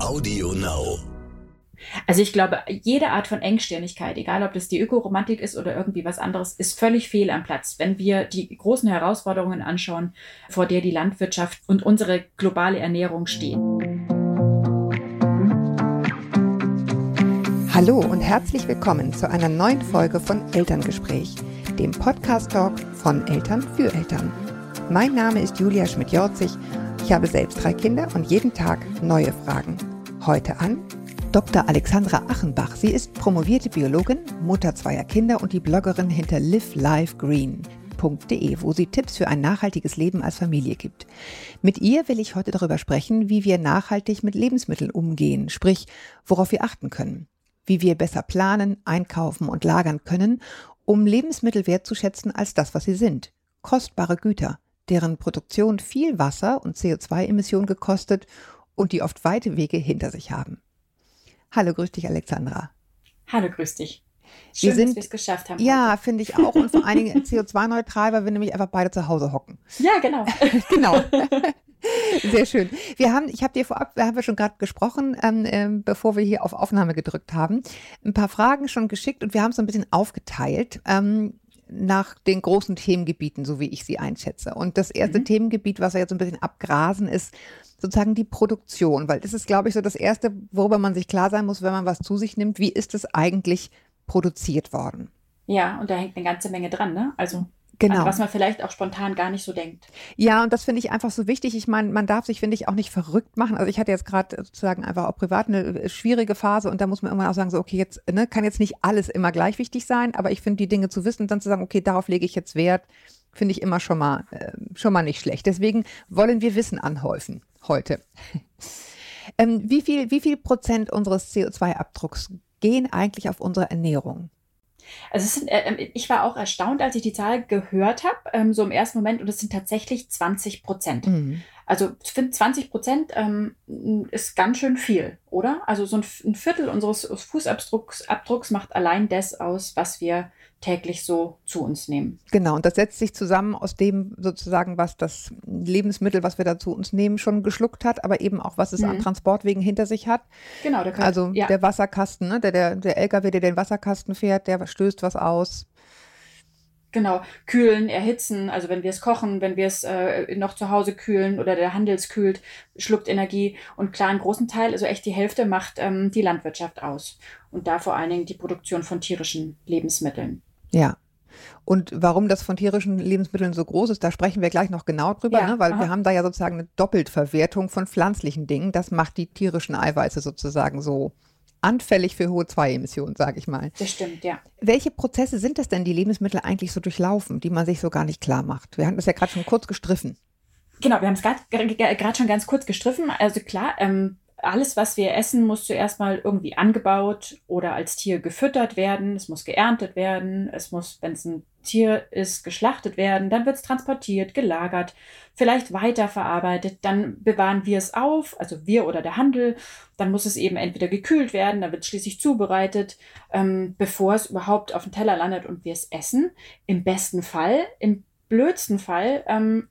Audio Now. Also ich glaube, jede Art von Engstirnigkeit, egal ob das die Ökoromantik ist oder irgendwie was anderes, ist völlig fehl am Platz, wenn wir die großen Herausforderungen anschauen, vor der die Landwirtschaft und unsere globale Ernährung stehen. Hallo und herzlich willkommen zu einer neuen Folge von Elterngespräch, dem Podcast-Talk von Eltern für Eltern. Mein Name ist Julia Schmidt-Jorzig. Ich habe selbst drei Kinder und jeden Tag neue Fragen. Heute an Dr. Alexandra Achenbach. Sie ist promovierte Biologin, Mutter zweier Kinder und die Bloggerin hinter livelifegreen.de, wo sie Tipps für ein nachhaltiges Leben als Familie gibt. Mit ihr will ich heute darüber sprechen, wie wir nachhaltig mit Lebensmitteln umgehen, sprich, worauf wir achten können, wie wir besser planen, einkaufen und lagern können, um Lebensmittel wertzuschätzen als das, was sie sind. Kostbare Güter, deren Produktion viel Wasser und CO2-Emissionen gekostet und die oft weite Wege hinter sich haben. Hallo, grüß dich, Alexandra. Hallo, grüß dich. Schön, wir sind, dass wir es geschafft haben. Ja, finde ich auch. Und vor allen Dingen CO2-neutral, weil wir nämlich einfach beide zu Hause hocken. Ja, genau. genau. Sehr schön. Wir haben, ich habe dir vorab, wir haben wir schon gerade gesprochen, ähm, ähm, bevor wir hier auf Aufnahme gedrückt haben, ein paar Fragen schon geschickt und wir haben es so ein bisschen aufgeteilt. Ähm, nach den großen Themengebieten, so wie ich sie einschätze. Und das erste mhm. Themengebiet, was wir jetzt so ein bisschen abgrasen, ist sozusagen die Produktion, weil das ist, glaube ich, so das Erste, worüber man sich klar sein muss, wenn man was zu sich nimmt. Wie ist es eigentlich produziert worden? Ja, und da hängt eine ganze Menge dran, ne? Also Genau. was man vielleicht auch spontan gar nicht so denkt. Ja, und das finde ich einfach so wichtig. Ich meine, man darf sich, finde ich, auch nicht verrückt machen. Also ich hatte jetzt gerade sozusagen einfach auch privat eine schwierige Phase und da muss man irgendwann auch sagen, so, okay, jetzt ne, kann jetzt nicht alles immer gleich wichtig sein, aber ich finde die Dinge zu wissen und dann zu sagen, okay, darauf lege ich jetzt Wert, finde ich immer schon mal, äh, schon mal nicht schlecht. Deswegen wollen wir Wissen anhäufen heute. ähm, wie viel, wie viel Prozent unseres CO2-Abdrucks gehen eigentlich auf unsere Ernährung? Also sind, äh, ähm, ich war auch erstaunt, als ich die Zahl gehört habe, ähm, so im ersten Moment, und es sind tatsächlich 20 Prozent. Mhm. Also ich finde 20 Prozent ähm, ist ganz schön viel, oder? Also so ein, ein Viertel unseres Fußabdrucks Abdrucks macht allein das aus, was wir täglich so zu uns nehmen. Genau, und das setzt sich zusammen aus dem sozusagen, was das Lebensmittel, was wir da zu uns nehmen, schon geschluckt hat, aber eben auch, was es mhm. an Transportwegen hinter sich hat. Genau, der kann, also ja. der Wasserkasten, ne? der, der, der LKW, der den Wasserkasten fährt, der stößt was aus. Genau, kühlen, erhitzen, also wenn wir es kochen, wenn wir es äh, noch zu Hause kühlen oder der Handel es kühlt, schluckt Energie und klar, einen großen Teil, also echt die Hälfte macht ähm, die Landwirtschaft aus und da vor allen Dingen die Produktion von tierischen Lebensmitteln. Ja. Und warum das von tierischen Lebensmitteln so groß ist, da sprechen wir gleich noch genau drüber, ja, ne? weil aha. wir haben da ja sozusagen eine Doppeltverwertung von pflanzlichen Dingen. Das macht die tierischen Eiweiße sozusagen so anfällig für hohe 2-Emissionen, sage ich mal. Das stimmt, ja. Welche Prozesse sind das denn, die Lebensmittel eigentlich so durchlaufen, die man sich so gar nicht klar macht? Wir haben das ja gerade schon kurz gestriffen. Genau, wir haben es gerade schon ganz kurz gestriffen. Also klar, ähm, alles, was wir essen, muss zuerst mal irgendwie angebaut oder als Tier gefüttert werden. Es muss geerntet werden. Es muss, wenn es ein Tier ist, geschlachtet werden. Dann wird es transportiert, gelagert, vielleicht weiterverarbeitet. Dann bewahren wir es auf, also wir oder der Handel. Dann muss es eben entweder gekühlt werden, dann wird es schließlich zubereitet, ähm, bevor es überhaupt auf dem Teller landet und wir es essen. Im besten Fall, im blödsten Fall ähm,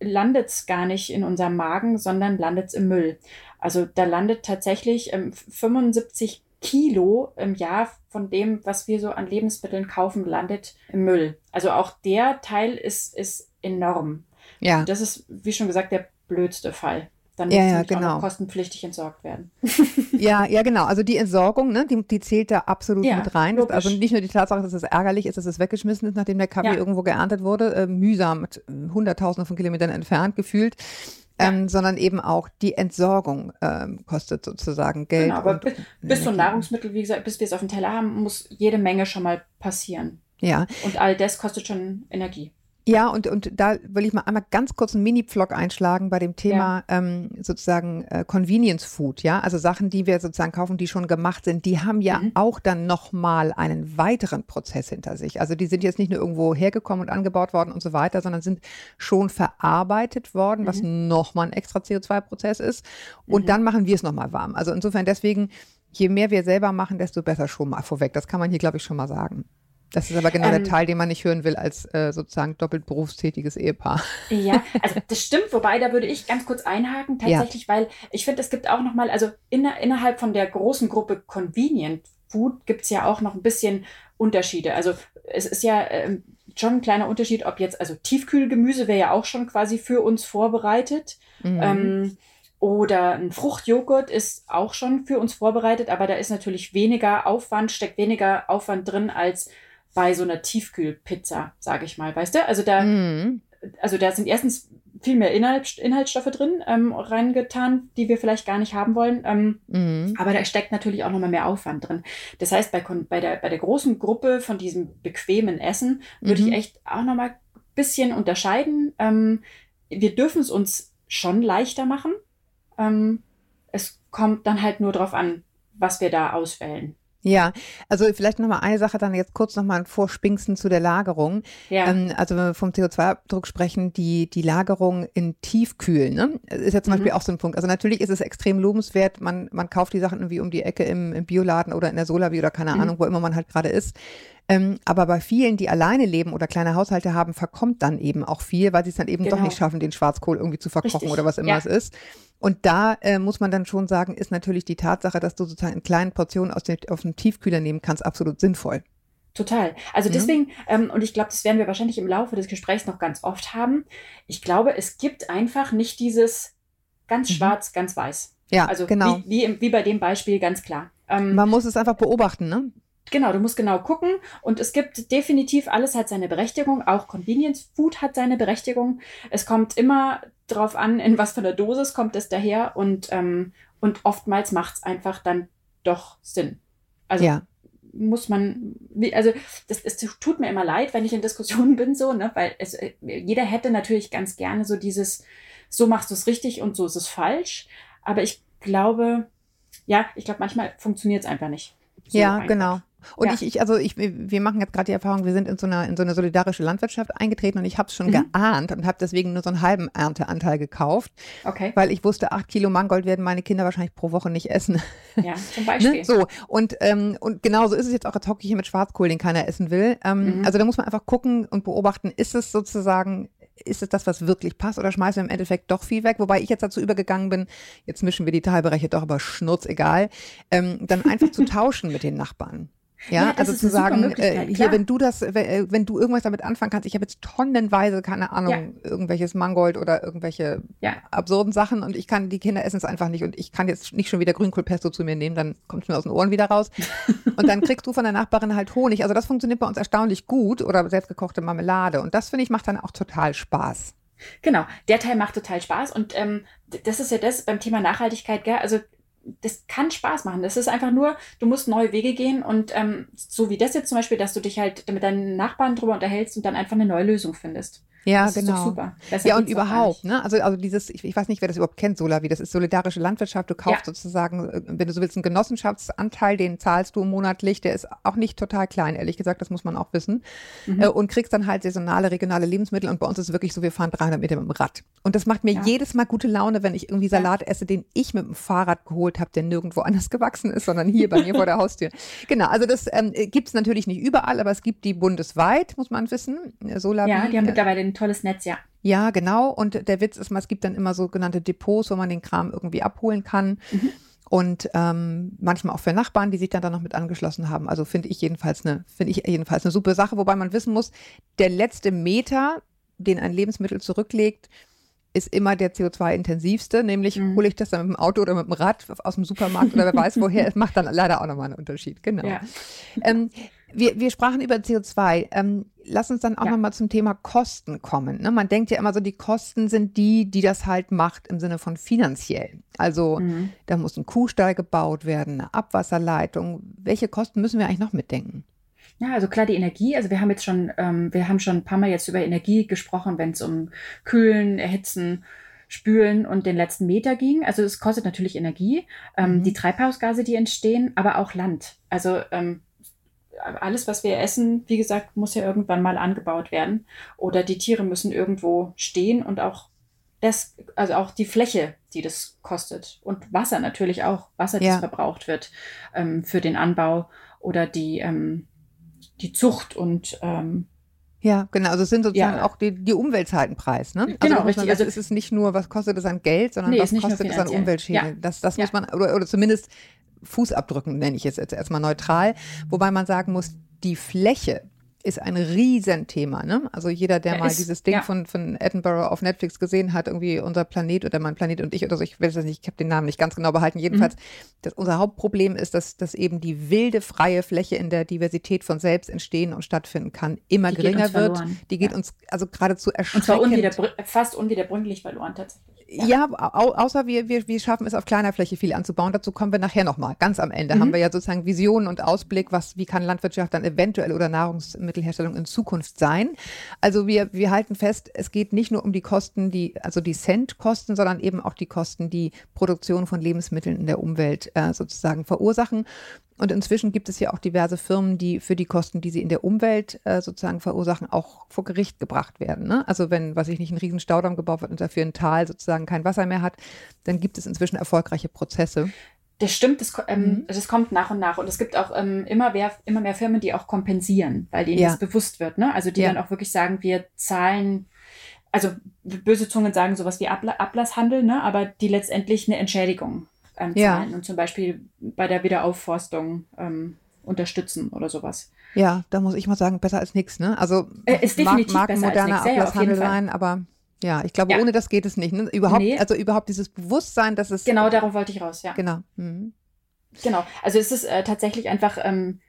landet es gar nicht in unserem Magen, sondern landet es im Müll. Also da landet tatsächlich ähm, 75 Kilo im Jahr von dem, was wir so an Lebensmitteln kaufen, landet im Müll. Also auch der Teil ist, ist enorm. Ja. Das ist, wie schon gesagt, der blödste Fall. Dann muss ja, ja, genau. kostenpflichtig entsorgt werden. ja, ja, genau. Also die Entsorgung, ne, die, die zählt da absolut ja, mit rein. Also nicht nur die Tatsache, dass es ärgerlich ist, dass es weggeschmissen ist, nachdem der Kaffee ja. irgendwo geerntet wurde, äh, mühsam mit Hunderttausenden von Kilometern entfernt gefühlt ähm, sondern eben auch die Entsorgung ähm, kostet sozusagen Geld. Genau, aber bis, bis zum Nahrungsmittel, wie gesagt, bis wir es auf dem Teller haben, muss jede Menge schon mal passieren. Ja. Und all das kostet schon Energie. Ja, und, und da will ich mal einmal ganz kurz einen Mini-Vlog einschlagen bei dem Thema ja. ähm, sozusagen äh, Convenience Food, ja, also Sachen, die wir sozusagen kaufen, die schon gemacht sind, die haben ja mhm. auch dann nochmal einen weiteren Prozess hinter sich. Also die sind jetzt nicht nur irgendwo hergekommen und angebaut worden und so weiter, sondern sind schon verarbeitet worden, mhm. was nochmal ein extra CO2-Prozess ist. Und mhm. dann machen wir es nochmal warm. Also insofern deswegen, je mehr wir selber machen, desto besser schon mal vorweg. Das kann man hier, glaube ich, schon mal sagen. Das ist aber genau ähm, der Teil, den man nicht hören will als äh, sozusagen doppelt berufstätiges Ehepaar. Ja, also das stimmt, wobei da würde ich ganz kurz einhaken, tatsächlich, ja. weil ich finde, es gibt auch nochmal, also in, innerhalb von der großen Gruppe Convenient Food gibt es ja auch noch ein bisschen Unterschiede. Also es ist ja ähm, schon ein kleiner Unterschied, ob jetzt, also Tiefkühlgemüse wäre ja auch schon quasi für uns vorbereitet. Mhm. Ähm, oder ein Fruchtjoghurt ist auch schon für uns vorbereitet, aber da ist natürlich weniger Aufwand, steckt weniger Aufwand drin als bei so einer Tiefkühlpizza, sage ich mal, weißt du? Also da, mhm. also da sind erstens viel mehr Inhalt, Inhaltsstoffe drin ähm, reingetan, die wir vielleicht gar nicht haben wollen. Ähm, mhm. Aber da steckt natürlich auch nochmal mehr Aufwand drin. Das heißt, bei, bei, der, bei der großen Gruppe von diesem bequemen Essen würde mhm. ich echt auch nochmal ein bisschen unterscheiden. Ähm, wir dürfen es uns schon leichter machen. Ähm, es kommt dann halt nur darauf an, was wir da auswählen. Ja, also vielleicht nochmal eine Sache dann jetzt kurz nochmal vorspinksen zu der Lagerung. Ja. Ähm, also wenn wir vom CO2-Abdruck sprechen, die, die Lagerung in Tiefkühlen, ne? ist ja zum mhm. Beispiel auch so ein Punkt. Also natürlich ist es extrem lobenswert, man, man kauft die Sachen irgendwie um die Ecke im, im Bioladen oder in der Solavi oder keine mhm. Ahnung, wo immer man halt gerade ist. Ähm, aber bei vielen, die alleine leben oder kleine Haushalte haben, verkommt dann eben auch viel, weil sie es dann eben genau. doch nicht schaffen, den Schwarzkohl irgendwie zu verkochen Richtig. oder was immer ja. es ist. Und da äh, muss man dann schon sagen, ist natürlich die Tatsache, dass du sozusagen in kleinen Portionen aus dem, aus dem Tiefkühler nehmen kannst, absolut sinnvoll. Total. Also deswegen, ja. ähm, und ich glaube, das werden wir wahrscheinlich im Laufe des Gesprächs noch ganz oft haben. Ich glaube, es gibt einfach nicht dieses ganz mhm. schwarz, ganz weiß. Ja, also genau. Wie, wie, wie bei dem Beispiel ganz klar. Ähm, man muss es einfach beobachten, ne? Genau, du musst genau gucken und es gibt definitiv, alles hat seine Berechtigung, auch Convenience Food hat seine Berechtigung. Es kommt immer drauf an, in was für einer Dosis kommt es daher und, ähm, und oftmals macht es einfach dann doch Sinn. Also ja. muss man, also das, es tut mir immer leid, wenn ich in Diskussionen bin, so, ne, weil es, jeder hätte natürlich ganz gerne so dieses, so machst du es richtig und so ist es falsch. Aber ich glaube, ja, ich glaube, manchmal funktioniert es einfach nicht. So ja, einfach. genau. Und ja. ich, ich, also ich, wir machen jetzt gerade die Erfahrung, wir sind in so einer, in so eine solidarische Landwirtschaft eingetreten und ich habe es schon mhm. geahnt und habe deswegen nur so einen halben Ernteanteil gekauft. Okay. Weil ich wusste, acht Kilo Mangold werden meine Kinder wahrscheinlich pro Woche nicht essen. Ja, zum Beispiel. ne? So, und, ähm, und genauso ist es jetzt auch jetzt hocke ich hier mit Schwarzkohl, den keiner essen will. Ähm, mhm. Also da muss man einfach gucken und beobachten, ist es sozusagen ist es das, was wirklich passt oder schmeißen wir im Endeffekt doch viel weg? Wobei ich jetzt dazu übergegangen bin, jetzt mischen wir die Teilbereiche doch, aber schnurz egal, ähm, dann einfach zu tauschen mit den Nachbarn. Ja, ja also zu sagen, äh, hier, wenn du das, äh, wenn du irgendwas damit anfangen kannst, ich habe jetzt tonnenweise, keine Ahnung, ja. irgendwelches Mangold oder irgendwelche ja. absurden Sachen und ich kann, die Kinder essen es einfach nicht und ich kann jetzt nicht schon wieder Grünkohlpesto zu mir nehmen, dann kommt es mir aus den Ohren wieder raus. und dann kriegst du von der Nachbarin halt Honig. Also das funktioniert bei uns erstaunlich gut oder selbstgekochte Marmelade und das finde ich macht dann auch total Spaß. Genau, der Teil macht total Spaß und ähm, das ist ja das beim Thema Nachhaltigkeit, gell? Also das kann Spaß machen. Das ist einfach nur, du musst neue Wege gehen und ähm, so wie das jetzt zum Beispiel, dass du dich halt mit deinen Nachbarn drüber unterhältst und dann einfach eine neue Lösung findest. Ja, das genau. super. Besser ja, und überhaupt, ne? Also, also dieses, ich, ich, weiß nicht, wer das überhaupt kennt, Solavi, das ist solidarische Landwirtschaft. Du kaufst ja. sozusagen, äh, wenn du so willst, einen Genossenschaftsanteil, den zahlst du monatlich, der ist auch nicht total klein, ehrlich gesagt, das muss man auch wissen. Mhm. Äh, und kriegst dann halt saisonale, regionale Lebensmittel. Und bei uns ist es wirklich so, wir fahren 300 Meter mit dem Rad. Und das macht mir ja. jedes Mal gute Laune, wenn ich irgendwie Salat ja. esse, den ich mit dem Fahrrad geholt habe, der nirgendwo anders gewachsen ist, sondern hier bei mir vor der Haustür. Genau, also das ähm, gibt es natürlich nicht überall, aber es gibt die bundesweit, muss man wissen. Solavi, ja, die haben mittlerweile ein tolles Netz, ja. Ja, genau. Und der Witz ist mal, es gibt dann immer sogenannte Depots, wo man den Kram irgendwie abholen kann. Mhm. Und ähm, manchmal auch für Nachbarn, die sich dann da noch mit angeschlossen haben. Also finde ich jedenfalls eine, finde ich jedenfalls eine super Sache, wobei man wissen muss, der letzte Meter, den ein Lebensmittel zurücklegt, ist immer der CO2-intensivste, nämlich mhm. hole ich das dann mit dem Auto oder mit dem Rad aus dem Supermarkt oder wer weiß woher. Es macht dann leider auch nochmal einen Unterschied, genau. Ja. Ähm, wir, wir sprachen über CO2. Ähm, lass uns dann auch ja. nochmal zum Thema Kosten kommen. Ne? Man denkt ja immer so, die Kosten sind die, die das halt macht im Sinne von finanziell. Also mhm. da muss ein Kuhstall gebaut werden, eine Abwasserleitung. Welche Kosten müssen wir eigentlich noch mitdenken? Ja, also klar, die Energie, also wir haben jetzt schon, ähm, wir haben schon ein paar Mal jetzt über Energie gesprochen, wenn es um Kühlen, Erhitzen, Spülen und den letzten Meter ging. Also es kostet natürlich Energie, ähm, mhm. die Treibhausgase, die entstehen, aber auch Land. Also ähm, alles, was wir essen, wie gesagt, muss ja irgendwann mal angebaut werden. Oder die Tiere müssen irgendwo stehen und auch das, also auch die Fläche, die das kostet. Und Wasser natürlich auch, Wasser, das ja. verbraucht wird ähm, für den Anbau oder die, ähm, die Zucht und ähm, ja, genau. Also es sind sozusagen ja. auch die, die Umweltzeitenpreis. Ne? Also genau, richtig. Man, also es ist nicht nur, was kostet es an Geld, sondern nee, was kostet es an Umweltschäden. Ja. Das, das ja. muss man, oder, oder zumindest Fußabdrücken nenne ich jetzt, jetzt erstmal neutral. Wobei man sagen muss, die Fläche, ist ein Riesenthema. Ne? Also jeder, der ja, mal ist, dieses Ding ja. von, von Edinburgh auf Netflix gesehen hat, irgendwie unser Planet oder mein Planet und ich oder so, ich weiß es nicht, ich habe den Namen nicht ganz genau behalten. Jedenfalls, mhm. das, unser Hauptproblem ist, dass, dass eben die wilde, freie Fläche in der Diversität von selbst entstehen und stattfinden kann, immer die geringer wird. Die geht ja. uns also geradezu erschreckend. Und zwar unwiederbrü fast unwiederbringlich verloren tatsächlich. Ja, au außer wir, wir, wir schaffen es auf kleiner Fläche viel anzubauen. Dazu kommen wir nachher nochmal. Ganz am Ende mhm. haben wir ja sozusagen Visionen und Ausblick, was, wie kann Landwirtschaft dann eventuell oder Nahrungsmittelherstellung in Zukunft sein. Also wir, wir halten fest, es geht nicht nur um die Kosten, die, also die Centkosten, sondern eben auch die Kosten, die Produktion von Lebensmitteln in der Umwelt äh, sozusagen verursachen. Und inzwischen gibt es ja auch diverse Firmen, die für die Kosten, die sie in der Umwelt äh, sozusagen verursachen, auch vor Gericht gebracht werden. Ne? Also wenn, was ich nicht, ein riesen Staudamm gebaut wird und dafür ein Tal sozusagen kein Wasser mehr hat, dann gibt es inzwischen erfolgreiche Prozesse. Das stimmt, das, ähm, mhm. das kommt nach und nach. Und es gibt auch ähm, immer, mehr, immer mehr Firmen, die auch kompensieren, weil denen ja. das bewusst wird. Ne? Also die ja. dann auch wirklich sagen, wir zahlen also böse Zungen sagen sowas wie Abla Ablasshandel, ne? aber die letztendlich eine Entschädigung ähm, ja. zahlen und zum Beispiel bei der Wiederaufforstung ähm, unterstützen oder sowas. Ja, da muss ich mal sagen, besser als nichts. Ne? Also äh, ist mag, mag ein moderner Ablasshandel sein, aber ja, ich glaube, ja. ohne das geht es nicht. Ne? Überhaupt, nee. Also überhaupt dieses Bewusstsein, dass es. Genau, darauf wollte ich raus, ja. Genau. Mhm. Genau. Also es ist äh, tatsächlich einfach, ähm,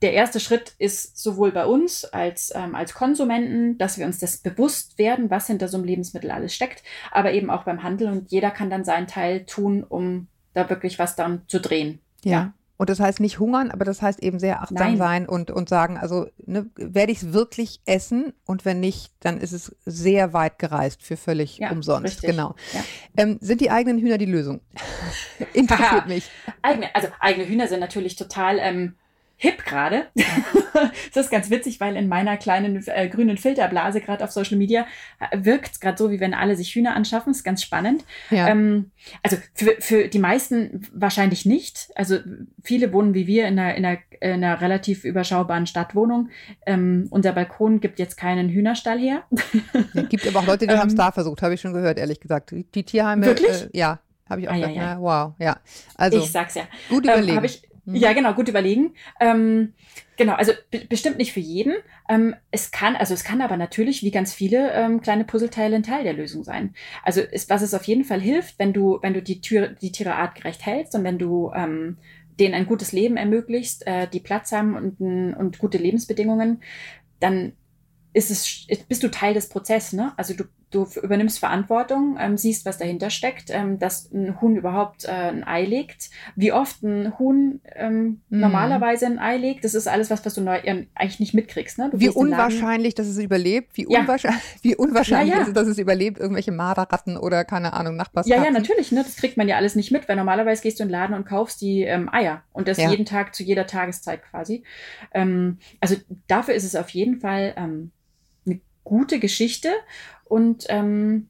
der erste Schritt ist sowohl bei uns als, ähm, als Konsumenten, dass wir uns das bewusst werden, was hinter so einem Lebensmittel alles steckt, aber eben auch beim Handel und jeder kann dann seinen Teil tun, um da wirklich was dann zu drehen. Ja. ja. Und das heißt nicht hungern, aber das heißt eben sehr achtsam Nein. sein und, und sagen, also ne, werde ich es wirklich essen und wenn nicht, dann ist es sehr weit gereist für völlig ja, umsonst. Richtig. Genau. Ja. Ähm, sind die eigenen Hühner die Lösung? Interessiert mich. Eigene, also eigene Hühner sind natürlich total ähm, hip gerade. das ist ganz witzig, weil in meiner kleinen äh, grünen Filterblase gerade auf Social Media äh, wirkt es gerade so, wie wenn alle sich Hühner anschaffen. Das ist ganz spannend. Ja. Ähm, also für, für die meisten wahrscheinlich nicht. Also viele wohnen wie wir in einer, in einer, in einer relativ überschaubaren Stadtwohnung. Ähm, unser Balkon gibt jetzt keinen Hühnerstall her. Es gibt aber auch Leute, die ähm, haben es da versucht, habe ich schon gehört, ehrlich gesagt. Die Tierheime. Wirklich? Äh, ja, habe ich auch ah, gesagt. Ja, ja. wow, ja. Also, ich sag's ja. Gut überlegen. Ähm, Mhm. Ja, genau, gut überlegen. Ähm, genau, also bestimmt nicht für jeden. Ähm, es kann, also es kann aber natürlich, wie ganz viele ähm, kleine Puzzleteile, ein Teil der Lösung sein. Also ist, was es auf jeden Fall hilft, wenn du, wenn du die, Tür, die Tiere artgerecht hältst und wenn du ähm, denen ein gutes Leben ermöglicht, äh, die Platz haben und, und gute Lebensbedingungen, dann ist es, bist du Teil des Prozesses, ne? Also du, du übernimmst Verantwortung, ähm, siehst, was dahinter steckt, ähm, dass ein Huhn überhaupt äh, ein Ei legt, wie oft ein Huhn ähm, mm. normalerweise ein Ei legt, das ist alles was, was du neu, äh, eigentlich nicht mitkriegst. Ne? Wie unwahrscheinlich, dass es überlebt, wie, unwahrscheinlich, ja. wie unwahrscheinlich ja, ja. ist es, dass es überlebt, irgendwelche Marderratten oder keine Ahnung, Nachbarskatzen. Ja, ja, natürlich, ne? das kriegt man ja alles nicht mit, weil normalerweise gehst du in den Laden und kaufst die ähm, Eier und das jeden Tag zu jeder Tageszeit quasi. Ähm, also dafür ist es auf jeden Fall ähm, eine gute Geschichte und ähm,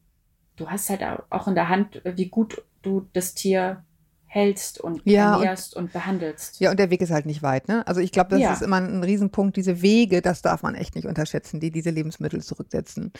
du hast halt auch in der Hand, wie gut du das Tier hältst und ja, ernährst und, und, behandelst. Ja, und der Weg ist halt nicht weit. Ne? Also ich glaube, das ja. ist immer ein Riesenpunkt. Diese Wege, das darf man echt nicht unterschätzen, die diese Lebensmittel zurücksetzen.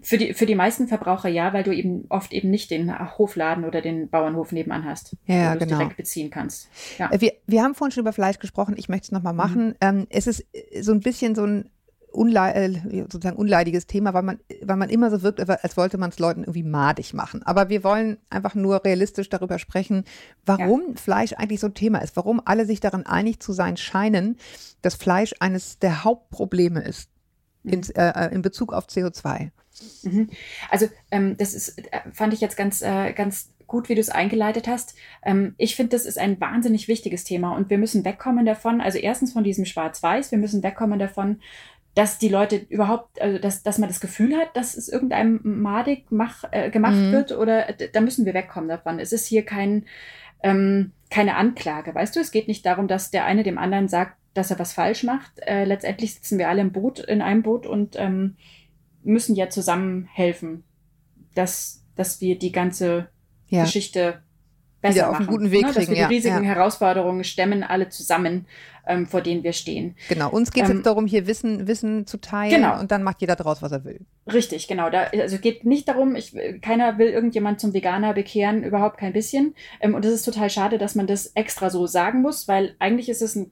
Für die, für die meisten Verbraucher ja, weil du eben oft eben nicht den Hofladen oder den Bauernhof nebenan hast, ja, wo du genau. direkt beziehen kannst. Ja. Wir, wir haben vorhin schon über Fleisch gesprochen, ich möchte es nochmal mhm. machen. Mhm. Ähm, es ist so ein bisschen so ein unle äh, sozusagen unleidiges Thema, weil man, weil man immer so wirkt, als wollte man es Leuten irgendwie madig machen. Aber wir wollen einfach nur realistisch darüber sprechen, warum ja. Fleisch eigentlich so ein Thema ist, warum alle sich daran einig zu sein scheinen, dass Fleisch eines der Hauptprobleme ist mhm. in, äh, äh, in Bezug auf CO2. Mhm. Also ähm, das ist, äh, fand ich jetzt ganz, äh, ganz gut, wie du es eingeleitet hast. Ähm, ich finde, das ist ein wahnsinnig wichtiges Thema und wir müssen wegkommen davon. Also erstens von diesem Schwarz-Weiß, wir müssen wegkommen davon, dass die Leute überhaupt, also dass, dass man das Gefühl hat, dass es irgendeinem madig mach, äh, gemacht mhm. wird oder da müssen wir wegkommen davon. Es ist hier kein, ähm, keine Anklage, weißt du? Es geht nicht darum, dass der eine dem anderen sagt, dass er was falsch macht. Äh, letztendlich sitzen wir alle im Boot, in einem Boot und ähm, müssen ja zusammen helfen, dass, dass wir die ganze ja. Geschichte besser Wieder auf machen. einen guten Weg ne? Dass kriegen, wir die riesigen ja. Herausforderungen stemmen, alle zusammen, ähm, vor denen wir stehen. Genau, uns geht es Ähm, jetzt darum, hier Wissen, Wissen zu teilen Genau. und dann macht jeder draus, was er will. Richtig, genau. Da, also geht nicht darum, ich, keiner will irgendjemand zum Veganer bekehren, überhaupt kein bisschen. Ähm, und es ist total schade, dass man das extra so sagen muss, weil eigentlich ist es ein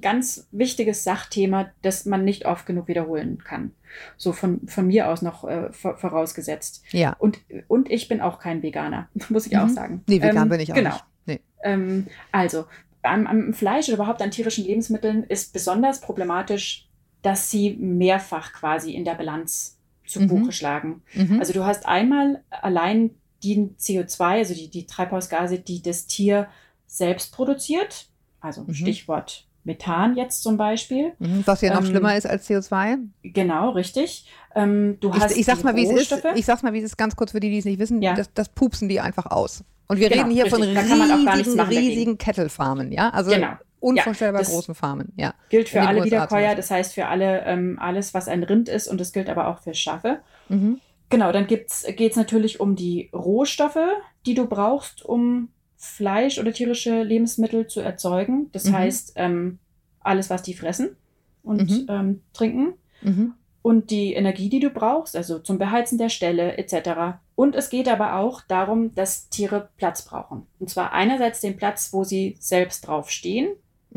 ganz wichtiges Sachthema, das man nicht oft genug wiederholen kann. So von, von mir aus noch äh, vor- vorausgesetzt. Ja. Und, und ich bin auch kein Veganer, muss ich auch Mhm. sagen. Nee, vegan Ähm, bin ich auch genau. nicht. Nee. Ähm, also, am, am Fleisch oder überhaupt an tierischen Lebensmitteln ist besonders problematisch, dass sie mehrfach quasi in der Bilanz zu Mhm. Buche schlagen. Mhm. Also du hast einmal allein die CO2, also die, die Treibhausgase, die das Tier selbst produziert. Also Mhm. Stichwort Methan jetzt zum Beispiel. Mhm, Was ja noch ähm, schlimmer ist als CO2. Genau, richtig. Ähm, du hast Ich, ich sag's mal, wie es ist. Rohstoffe. Ich sag's mal, wie es ist, ganz kurz für die, die es nicht wissen. Ja. Das, das pupsen die einfach aus. Und wir Genau, reden hier von richtig. Da kann man auch gar nichts riesigen, riesigen Kettle-Farmen, ja? Also Genau. unvorstellbar Ja, großen Farmen, ja. gilt für alle Wiederkäuer, das heißt für alle ähm, alles, was ein Rind ist und das gilt aber auch für Schafe. Mhm. Genau, dann geht es natürlich um die Rohstoffe, die du brauchst, um Fleisch oder tierische Lebensmittel zu erzeugen. Das Mhm. heißt, ähm, alles, was die fressen und Mhm. ähm, trinken. Mhm. Und die Energie, die du brauchst, also zum Beheizen der Ställe etc. Und es geht aber auch darum, dass Tiere Platz brauchen. Und zwar einerseits den Platz, wo sie selbst drauf stehen,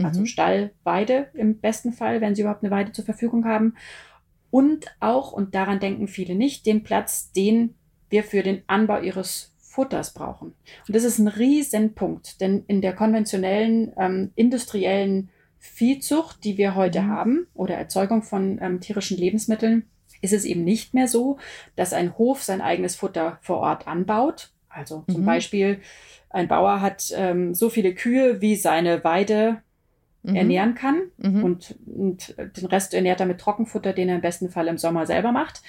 also Mhm. Stall, Weide im besten Fall, wenn sie überhaupt eine Weide zur Verfügung haben. Und auch, und daran denken viele nicht, den Platz, den wir für den Anbau ihres Futters brauchen. Und das ist ein Riesenpunkt, denn in der konventionellen, ähm, industriellen Viehzucht, die wir heute Mhm. haben, oder Erzeugung von ähm, tierischen Lebensmitteln, ist es eben nicht mehr so, dass ein Hof sein eigenes Futter vor Ort anbaut. Also zum Mhm. Beispiel, ein Bauer hat ähm, so viele Kühe, wie seine Weide Mhm. ernähren kann Mhm. und, und den Rest ernährt er mit Trockenfutter, den er im besten Fall im Sommer selber macht.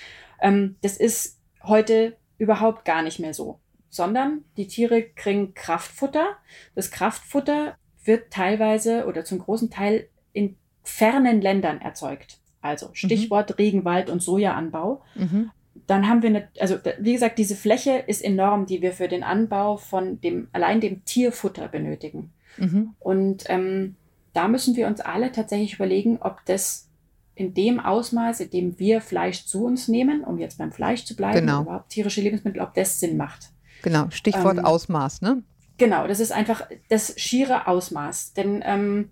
Ähm, das ist heute überhaupt gar nicht mehr so, sondern die Tiere kriegen Kraftfutter. Das Kraftfutter wird teilweise oder zum großen Teil in fernen Ländern erzeugt. Also Stichwort Regenwald und Sojaanbau. Mhm. Dann haben wir eine, also wie gesagt, diese Fläche ist enorm, die wir für den Anbau von dem, allein dem Tierfutter benötigen. Mhm. Und ähm, da müssen wir uns alle tatsächlich überlegen, ob das in dem Ausmaß, in dem wir Fleisch zu uns nehmen, um jetzt beim Fleisch zu bleiben, Genau. überhaupt tierische Lebensmittel, ob das Sinn macht. Genau, Stichwort Ähm, Ausmaß, ne? Genau, das ist einfach das schiere Ausmaß. Denn ähm,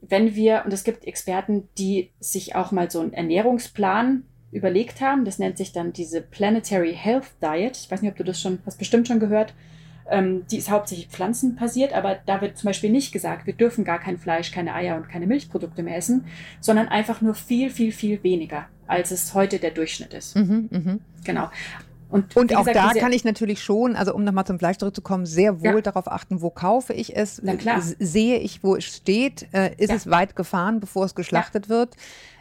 wenn wir, und es gibt Experten, die sich auch mal so einen Ernährungsplan überlegt haben, das nennt sich dann diese Planetary Health Diet. Ich weiß nicht, ob du das schon, hast bestimmt schon gehört. Ähm, die ist hauptsächlich pflanzenbasiert, aber da wird zum Beispiel nicht gesagt, wir dürfen gar kein Fleisch, keine Eier und keine Milchprodukte mehr essen, sondern einfach nur viel, viel, viel weniger, als es heute der Durchschnitt ist. Mhm. Mhm. Genau. Und, Und auch gesagt, da kann ich natürlich schon, also um nochmal zum Fleisch zurückzukommen, sehr wohl Ja. darauf achten, wo kaufe ich es, sehe ich, wo es steht, äh, ist Ja. es weit gefahren, bevor es geschlachtet wird.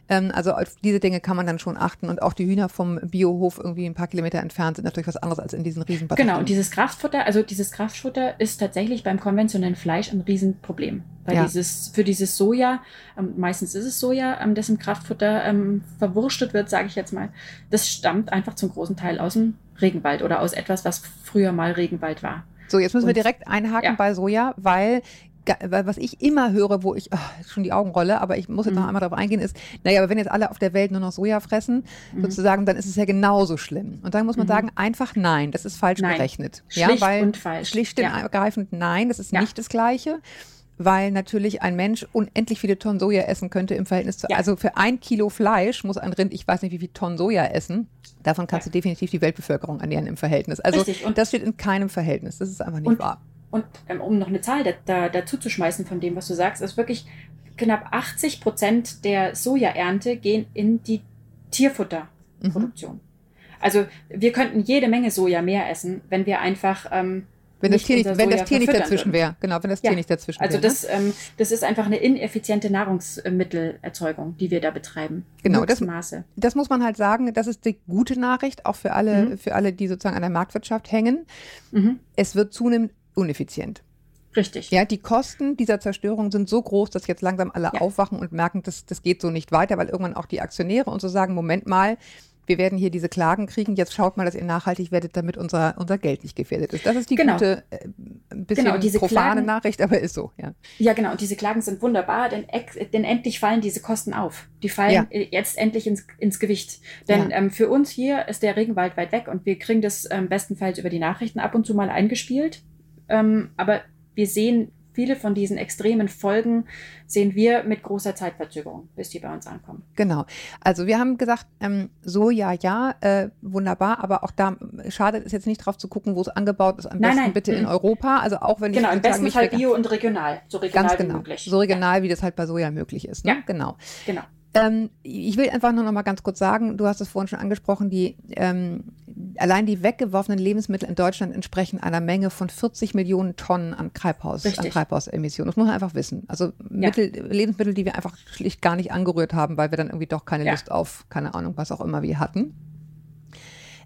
Ähm, also auf diese Dinge kann man dann schon achten und auch die Hühner vom Biohof irgendwie ein paar Kilometer entfernt sind natürlich was anderes als in diesen Riesenbatterien. Genau, und dieses Kraftfutter, also dieses Kraftfutter ist tatsächlich beim konventionellen Fleisch ein Riesenproblem. Weil Ja. dieses, für dieses Soja, ähm, meistens ist es Soja, ähm, das im Kraftfutter ähm, verwurstet wird, sage ich jetzt mal, das stammt einfach zum großen Teil aus dem Regenwald oder aus etwas, was früher mal Regenwald war. So, jetzt müssen wir direkt einhaken ja. bei Soja, weil was ich immer höre, wo ich ach, schon die Augen rolle, aber ich muss jetzt noch Mhm. einmal darauf eingehen, ist, naja, aber wenn jetzt alle auf der Welt nur noch Soja fressen, Mhm. sozusagen, dann ist es ja genauso schlimm. Und dann muss man Mhm. sagen, einfach nein, das ist falsch Nein. gerechnet. Schlicht ja, weil und falsch. schlicht und Ja. ergreifend nein, das ist Ja. nicht das Gleiche. Weil natürlich ein Mensch unendlich viele Tonnen Soja essen könnte im Verhältnis zu, Ja. also für ein Kilo Fleisch muss ein Rind, ich weiß nicht wie viel Tonnen Soja essen. Davon kannst Ja. du definitiv die Weltbevölkerung ernähren im Verhältnis. Also Richtig, und- das steht in keinem Verhältnis. Das ist einfach nicht Und- wahr. Und ähm, um noch eine Zahl da, da, dazu zu schmeißen von dem, was du sagst, ist wirklich knapp 80 Prozent der Sojaernte gehen in die Tierfutterproduktion. Mhm. Also wir könnten jede Menge Soja mehr essen, wenn wir einfach ähm, Wenn das nicht Tier nicht, unser wenn das Tier nicht dazwischen würden. wäre. Genau, wenn das Ja. Tier nicht dazwischen Also wäre. das, ähm, das ist einfach eine ineffiziente Nahrungsmittelerzeugung, die wir da betreiben. Genau, das- Maße. das muss man halt sagen, das ist die gute Nachricht, auch für alle, Mhm. für alle, die sozusagen an der Marktwirtschaft hängen. Mhm. Es wird zunehmend uneffizient. Richtig. Ja, die Kosten dieser Zerstörung sind so groß, dass jetzt langsam alle Ja. aufwachen und merken, dass das geht so nicht weiter, weil irgendwann auch die Aktionäre und so sagen, Moment mal, wir werden hier diese Klagen kriegen, jetzt schaut mal, dass ihr nachhaltig werdet, damit unser, unser Geld nicht gefährdet ist. Das ist die Genau. gute, äh, ein bisschen Genau, profane Klagen- Nachricht, aber ist so, ja. Ja, genau. Und diese Klagen sind wunderbar, denn, denn endlich fallen diese Kosten auf. Die fallen Ja. jetzt endlich ins, ins Gewicht. Denn Ja. ähm, für uns hier ist der Regenwald weit weg und wir kriegen das ähm, bestenfalls über die Nachrichten ab und zu mal eingespielt. Ähm, aber wir sehen viele von diesen extremen Folgen, sehen wir mit großer Zeitverzögerung, bis die bei uns ankommen. Genau. Also wir haben gesagt, ähm, Soja ja, äh, wunderbar, aber auch da schadet es jetzt nicht drauf zu gucken, wo es angebaut ist. Am Nein, besten nein. bitte in Mhm. Europa. Also auch wenn ich Genau, im sozusagen besten Fall bio und regional. So regional Ganz wie genau. möglich. So regional, wie das halt bei Soja möglich ist. Ne? Ja. Genau. Genau. Ähm, ich will einfach nur noch mal ganz kurz sagen, du hast es vorhin schon angesprochen, die, ähm, allein die weggeworfenen Lebensmittel in Deutschland entsprechen einer Menge von 40 Millionen Tonnen an, Treibhaus, an. Treibhausemissionen. Das muss man einfach wissen. Also Mittel, Lebensmittel, die wir einfach schlicht gar nicht angerührt haben, weil wir dann irgendwie doch keine Ja. Lust auf, keine Ahnung, was auch immer wir hatten.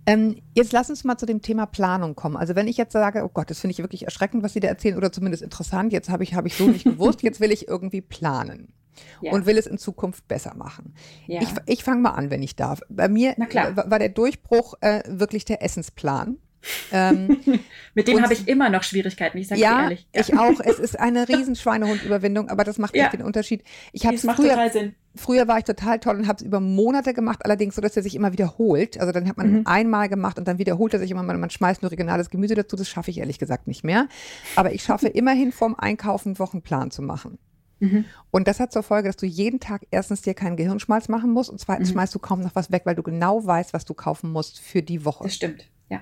Ähm, jetzt lass uns mal zu dem Thema Planung kommen. Also wenn ich jetzt sage, oh Gott, das finde ich wirklich erschreckend, was Sie da erzählen, oder zumindest interessant, jetzt habe ich, habe ich so nicht gewusst, jetzt will ich irgendwie planen Ja. und will es in Zukunft besser machen. ja. Ich, ich fange mal an, wenn ich darf. Bei mir war der Durchbruch äh, wirklich der Essensplan. Ähm, Mit dem habe ich immer noch Schwierigkeiten, ich sage ja, ehrlich. ich auch. Es ist eine riesen Schweinehund-Überwindung, aber das macht Ja. echt den Unterschied. Ich habe früher, früher war ich total toll und habe es über Monate gemacht, allerdings so, dass er sich immer wiederholt. Also dann hat man Mhm. einmal gemacht und dann wiederholt er sich immer, man, man schmeißt nur regionales Gemüse dazu. Das schaffe ich ehrlich gesagt nicht mehr. Aber ich schaffe immerhin vorm Einkaufen einen Wochenplan zu machen. Mhm. Und das hat zur Folge, dass du jeden Tag erstens dir keinen Gehirnschmalz machen musst und zweitens Mhm. schmeißt du kaum noch was weg, weil du genau weißt, was du kaufen musst für die Woche. Das stimmt, ja.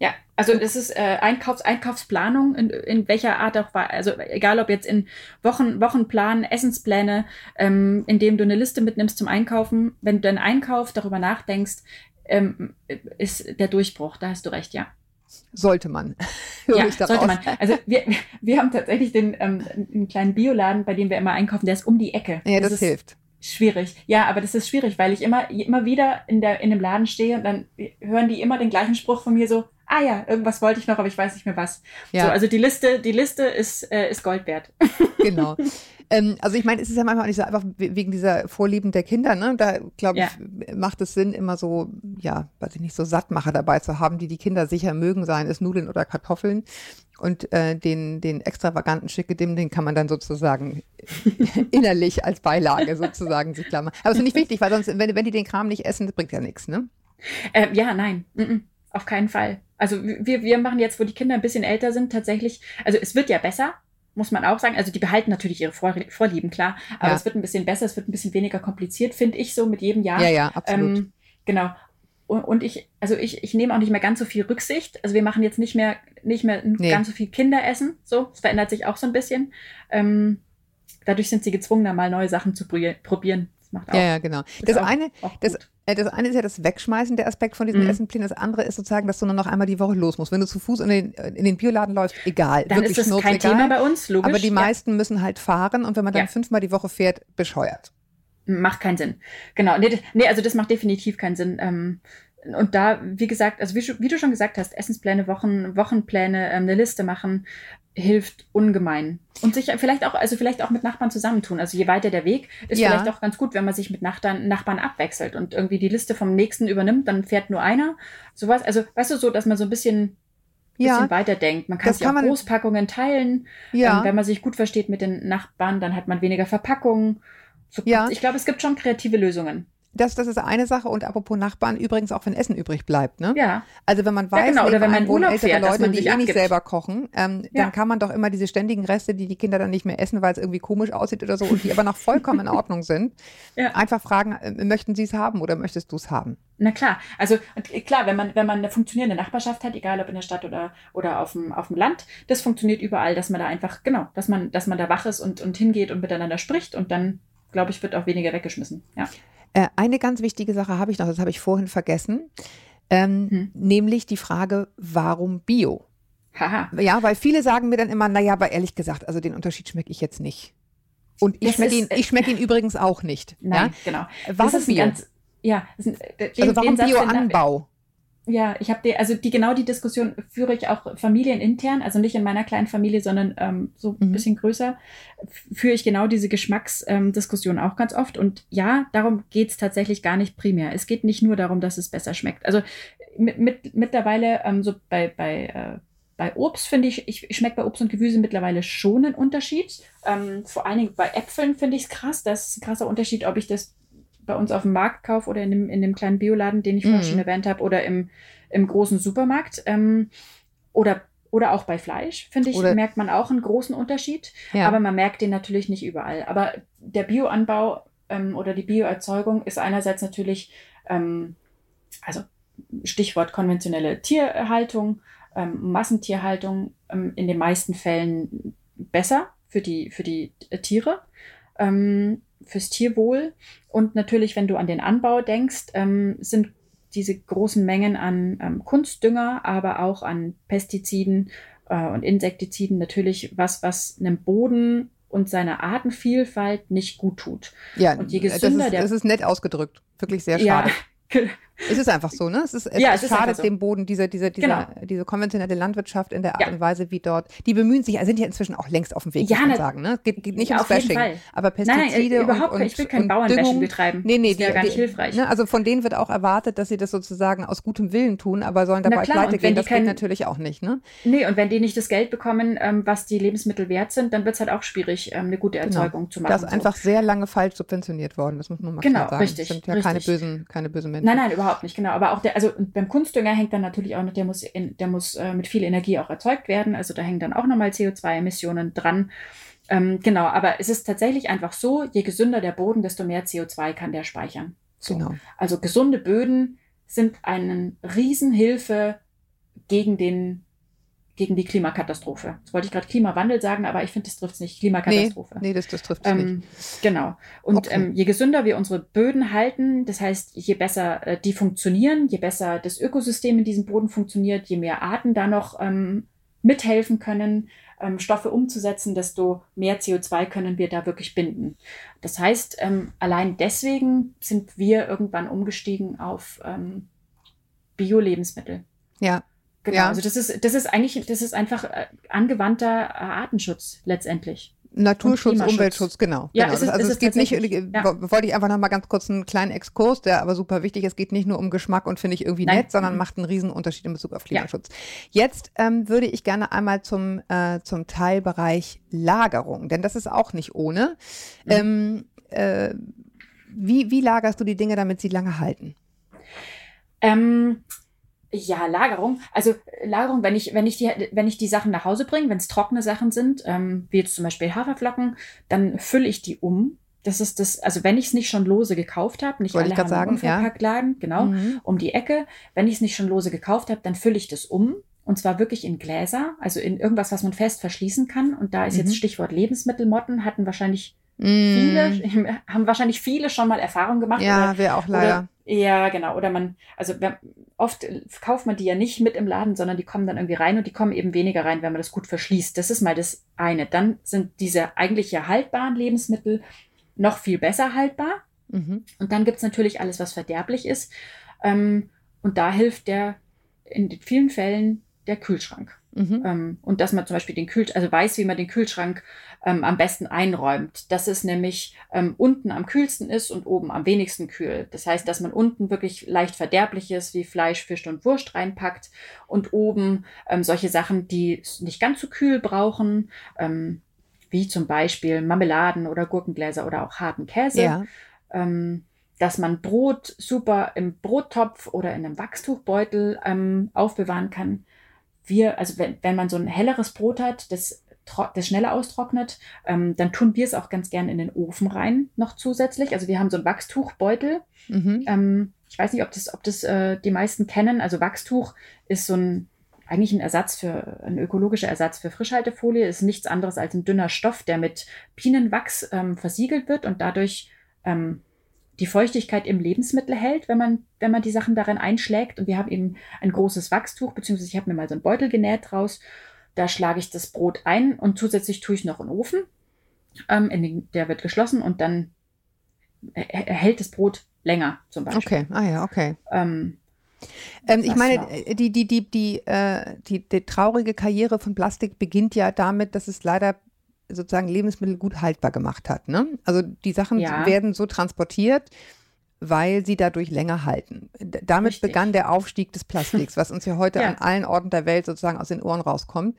Ja, also das ist äh, Einkaufs Einkaufsplanung, in, in welcher Art auch war. Also egal ob jetzt in Wochen, Wochenplan, Essenspläne, ähm, in dem du eine Liste mitnimmst zum Einkaufen. Wenn du deinen Einkauf darüber nachdenkst, ähm, ist der Durchbruch, da hast du recht, ja. Sollte man. Ja, sollte man. Also wir, wir haben tatsächlich den ähm, einen kleinen Bioladen, bei dem wir immer einkaufen, der ist um die Ecke. Ja, das, ist, hilft. Schwierig. Ja, aber das ist schwierig, weil ich immer, immer wieder in, der, in dem Laden stehe und dann hören die immer den gleichen Spruch von mir so, ah ja, irgendwas wollte ich noch, aber ich weiß nicht mehr was. Ja, So, also die Liste, die Liste ist, äh, ist Gold wert. genau. ähm, also ich meine, es ist ja manchmal auch nicht so einfach we- wegen dieser Vorlieben der Kinder. Ne? Da glaube ich, macht es Sinn, immer so, ja, weiß ich nicht, so Sattmacher dabei zu haben, die die Kinder sicher mögen, seien es Nudeln oder Kartoffeln. Und äh, den, den extravaganten Schickedim, den kann man dann sozusagen innerlich als Beilage sozusagen sich klar machen. Aber das finde ich wichtig, weil sonst, wenn, wenn die den Kram nicht essen, das bringt ja nichts, ne? Äh, ja, nein, mm -mm, auf keinen Fall. Also wir, wir machen jetzt, wo die Kinder ein bisschen älter sind, tatsächlich, also es wird ja besser, muss man auch sagen. Also die behalten natürlich ihre Vor Vorlieben, klar, aber Ja. es wird ein bisschen besser, es wird ein bisschen weniger kompliziert, finde ich so mit jedem Jahr. Ja, ja, absolut. Ähm, genau. Und, ich, also ich, ich nehme auch nicht mehr ganz so viel Rücksicht. Also wir machen jetzt nicht mehr, nicht mehr Nee. ganz so viel Kinderessen. So, es verändert sich auch so ein bisschen. Ähm, dadurch sind sie gezwungen, da mal neue Sachen zu probier- probieren. Das macht auch. ja, ja, genau. Das auch- eine, auch das- gut. Äh, Das eine ist ja das Wegschmeißen, der Aspekt von diesen Mhm. Essenplänen. Das andere ist sozusagen, dass du nur noch einmal die Woche los musst. Wenn du zu Fuß in den, in den Bioladen läufst, egal. Dann wirklich ist das kein schnurzegal. Thema bei uns, logisch. Aber die Ja. meisten müssen halt fahren und wenn man dann Ja. fünfmal die Woche fährt, bescheuert. Macht keinen Sinn. Genau. Nee, nee, also das macht definitiv keinen Sinn. Ähm, und da, wie gesagt, also wie, wie du schon gesagt hast, Essenspläne, Wochen, Wochenpläne, ähm, eine Liste machen, hilft ungemein. Und sich vielleicht auch, also vielleicht auch mit Nachbarn zusammentun. Also je weiter der Weg, ist Ja. vielleicht auch ganz gut, wenn man sich mit Nachbarn, Nachbarn abwechselt und irgendwie die Liste vom nächsten übernimmt, dann fährt nur einer. Sowas, also weißt du so, dass man so ein bisschen, bisschen Ja, weiterdenkt. Man kann Das sich kann auch Großpackungen teilen. ja. Ähm, wenn man sich gut versteht mit den Nachbarn, dann hat man weniger Verpackungen. So, Ja. Ich glaube, es gibt schon kreative Lösungen. Das, das ist eine Sache. Und apropos Nachbarn, übrigens auch wenn Essen übrig bleibt. Ne? Ja, Also wenn man weiß, genau, oder wenn man Urlaub ältere fährt, Leute, die eh nicht selber kochen, ähm, Ja. dann kann man doch immer diese ständigen Reste, die die Kinder dann nicht mehr essen, weil es irgendwie komisch aussieht oder so und die aber noch vollkommen in Ordnung sind, Ja. einfach fragen, äh, möchten Sie es haben oder möchtest du es haben? na klar. Also und klar, wenn man, wenn man eine funktionierende Nachbarschaft hat, egal ob in der Stadt oder, oder auf, dem, auf dem Land, das funktioniert überall, dass man da einfach, genau, dass man, dass man da wach ist und, und hingeht und miteinander spricht und dann, glaube ich, wird auch weniger weggeschmissen. Ja. Äh, eine ganz wichtige Sache habe ich noch, das habe ich vorhin vergessen, ähm, Hm. nämlich die Frage, warum Bio? Haha. Ja, weil viele sagen mir dann immer, naja, aber ehrlich gesagt, also den Unterschied schmecke ich jetzt nicht. Und ich schmecke ihn, äh, ich schmecke ihn übrigens auch nicht. Nein, Ja? genau. Warum das ist Bio? ganz, ja, ein, den, also warum den Satz, den- Bioanbau? Ja, ich habe die, also die genau die Diskussion führe ich auch familienintern, also nicht in meiner kleinen Familie, sondern ähm, so ein mhm. bisschen größer, führe ich genau diese Geschmacksdiskussion ähm, auch ganz oft. Und ja, darum geht's tatsächlich gar nicht primär. Es geht nicht nur darum, dass es besser schmeckt. Also mit, mit, mittlerweile ähm, so bei, bei äh, bei Obst finde ich, ich, ich schmecke bei Obst und Gemüse mittlerweile schon einen Unterschied. Ähm, vor allen Dingen bei Äpfeln finde ich es krass. Das ist ein krasser Unterschied, ob ich das bei uns auf dem Markt kaufe oder in dem, in dem kleinen Bioladen, den ich vorhin mhm. schon erwähnt habe, oder im, im großen Supermarkt. Ähm, oder, oder auch bei Fleisch, finde ich, oder merkt man auch einen großen Unterschied. Ja. Aber man merkt den natürlich nicht überall. Aber der Bioanbau ähm, oder die Bioerzeugung ist einerseits natürlich, ähm, also Stichwort konventionelle Tierhaltung, ähm, Massentierhaltung ähm, in den meisten Fällen besser für die, für die Tiere, ähm, fürs Tierwohl. Und natürlich, wenn du an den Anbau denkst, ähm, sind diese großen Mengen an ähm, Kunstdünger, aber auch an Pestiziden äh, und Insektiziden natürlich was, was einem Boden und seiner Artenvielfalt nicht gut tut. Ja, und je gesünder das ist, der, das ist nett ausgedrückt. Wirklich sehr schade. Ja, Es ist einfach so, ne? Es ist, es, ja, es, schadet so. dem Boden, diese, diese, diese, genau. diese konventionelle Landwirtschaft in der Art ja. und Weise, wie dort, die bemühen sich, also sind ja inzwischen auch längst auf dem Weg, ja, muss man sagen, ne? Es geht, geht nicht ums Bashing, aber Pestizide nein, nein, überhaupt und, und, ich will kein Bauernbashing betreiben. Nee, nee, das wäre gar nicht hilfreich. Ne? Also von denen wird auch erwartet, dass sie das sozusagen aus gutem Willen tun, aber sollen dabei pleite gehen, das geht natürlich auch nicht, ne? Nee, und wenn die nicht das Geld bekommen, ähm, was die Lebensmittel wert sind, dann wird es halt auch schwierig, ähm, eine gute genau. Erzeugung genau. zu machen. Das ist so. einfach sehr lange falsch subventioniert worden, das muss man mal genau, sagen. Richtig, das sind ja keine bösen, keine bösen Menschen. Nein, nein, überhaupt nicht, genau. Aber auch der, also beim Kunstdünger hängt dann natürlich auch noch, der muss, in, der muss äh, mit viel Energie auch erzeugt werden. Also da hängen dann auch nochmal CO2-Emissionen dran. Ähm, genau, aber es ist tatsächlich einfach so, je gesünder der Boden, desto mehr CO2 kann der speichern. So. Genau. Also gesunde Böden sind eine Riesenhilfe gegen den gegen die Klimakatastrophe. Das wollte ich gerade Klimawandel sagen, aber ich finde, das trifft es nicht. Klimakatastrophe. Nee, nee das, das trifft es ähm, nicht. Genau. Und okay. ähm, je gesünder wir unsere Böden halten, das heißt, je besser äh, die funktionieren, je besser das Ökosystem in diesem Boden funktioniert, je mehr Arten da noch ähm, mithelfen können, ähm, Stoffe umzusetzen, desto mehr CO2 können wir da wirklich binden. Das heißt, ähm, allein deswegen sind wir irgendwann umgestiegen auf ähm, Bio-Lebensmittel. Ja. Genau, ja. also das ist, das ist eigentlich, das ist einfach äh, angewandter äh, Artenschutz letztendlich. Naturschutz, Umweltschutz, genau. Ja, genau. Ist, also es geht nicht, ja. wollte ich einfach noch mal ganz kurz einen kleinen Exkurs, der aber super wichtig ist. Es geht nicht nur um Geschmack und finde ich irgendwie Nein. nett, sondern mhm. macht einen riesen Unterschied in Bezug auf Klimaschutz. Ja. Jetzt ähm, würde ich gerne einmal zum, äh, zum Teilbereich Lagerung, denn das ist auch nicht ohne. Mhm. Ähm, äh, wie, wie lagerst du die Dinge, damit sie lange halten? Ähm, ja, Lagerung. Also äh, Lagerung, wenn ich, wenn ich die, wenn ich die Sachen nach Hause bringe, wenn es trockene Sachen sind, ähm, wie jetzt zum Beispiel Haferflocken, dann fülle ich die um. Das ist das, also wenn ich es nicht schon lose gekauft habe, nicht Wollte alle haben sagen, unverpackt ja. lagen, genau, mhm. um die Ecke. Wenn ich es nicht schon lose gekauft habe, dann fülle ich das um. Und zwar wirklich in Gläser, also in irgendwas, was man fest verschließen kann. Und da ist mhm. jetzt Stichwort Lebensmittelmotten, hatten wahrscheinlich Viele mm. haben wahrscheinlich viele schon mal Erfahrung gemacht. Ja, wäre auch leider. Oder, ja, genau. Oder man, also oft kauft man die ja nicht mit im Laden, sondern die kommen dann irgendwie rein und die kommen eben weniger rein, wenn man das gut verschließt. Das ist mal das eine. Dann sind diese eigentlich ja haltbaren Lebensmittel noch viel besser haltbar. Mhm. Und dann gibt's natürlich alles, was verderblich ist. Ähm, und da hilft der in vielen Fällen der Kühlschrank. Mhm. Ähm, und dass man zum Beispiel den Kühlschrank, also weiß, wie man den Kühlschrank ähm, am besten einräumt. Dass es nämlich ähm, unten am kühlsten ist und oben am wenigsten kühl. Das heißt, dass man unten wirklich leicht verderbliches wie Fleisch, Fisch und Wurst reinpackt und oben ähm, solche Sachen, die nicht ganz so kühl brauchen, ähm, wie zum Beispiel Marmeladen oder Gurkengläser oder auch harten Käse. Ja. Dass man Brot super im Brottopf oder in einem Wachstuchbeutel ähm, aufbewahren kann wir, also wenn, wenn man so ein helleres Brot hat, das, das schneller austrocknet, ähm, dann tun wir es auch ganz gern in den Ofen rein, noch zusätzlich. Also wir haben so ein Wachstuchbeutel. Mhm. Ähm, ich weiß nicht, ob das, ob das äh, die meisten kennen. Also Wachstuch ist so ein eigentlich ein Ersatz für, ein ökologischer Ersatz für Frischhaltefolie, ist nichts anderes als ein dünner Stoff, der mit Bienenwachs ähm, versiegelt wird und dadurch ähm, die Feuchtigkeit im Lebensmittel hält, wenn man, wenn man die Sachen darin einschlägt. Und wir haben eben ein großes Wachstuch, beziehungsweise ich habe mir mal so einen Beutel genäht draus. Da schlage ich das Brot ein und zusätzlich tue ich noch einen Ofen. Ähm, den, der wird geschlossen und dann hält das Brot länger zum Beispiel. Okay, ah ja, okay. Ähm, Ähm, ich meine, äh, die, die, die, die, äh, die, die traurige Karriere von Plastik beginnt ja damit, dass es leider sozusagen Lebensmittel gut haltbar gemacht hat. Ne? Also die Sachen ja. werden so transportiert, weil sie dadurch länger halten. Damit Richtig. begann der Aufstieg des Plastiks, was uns ja heute ja. an allen Orten der Welt sozusagen aus den Ohren rauskommt.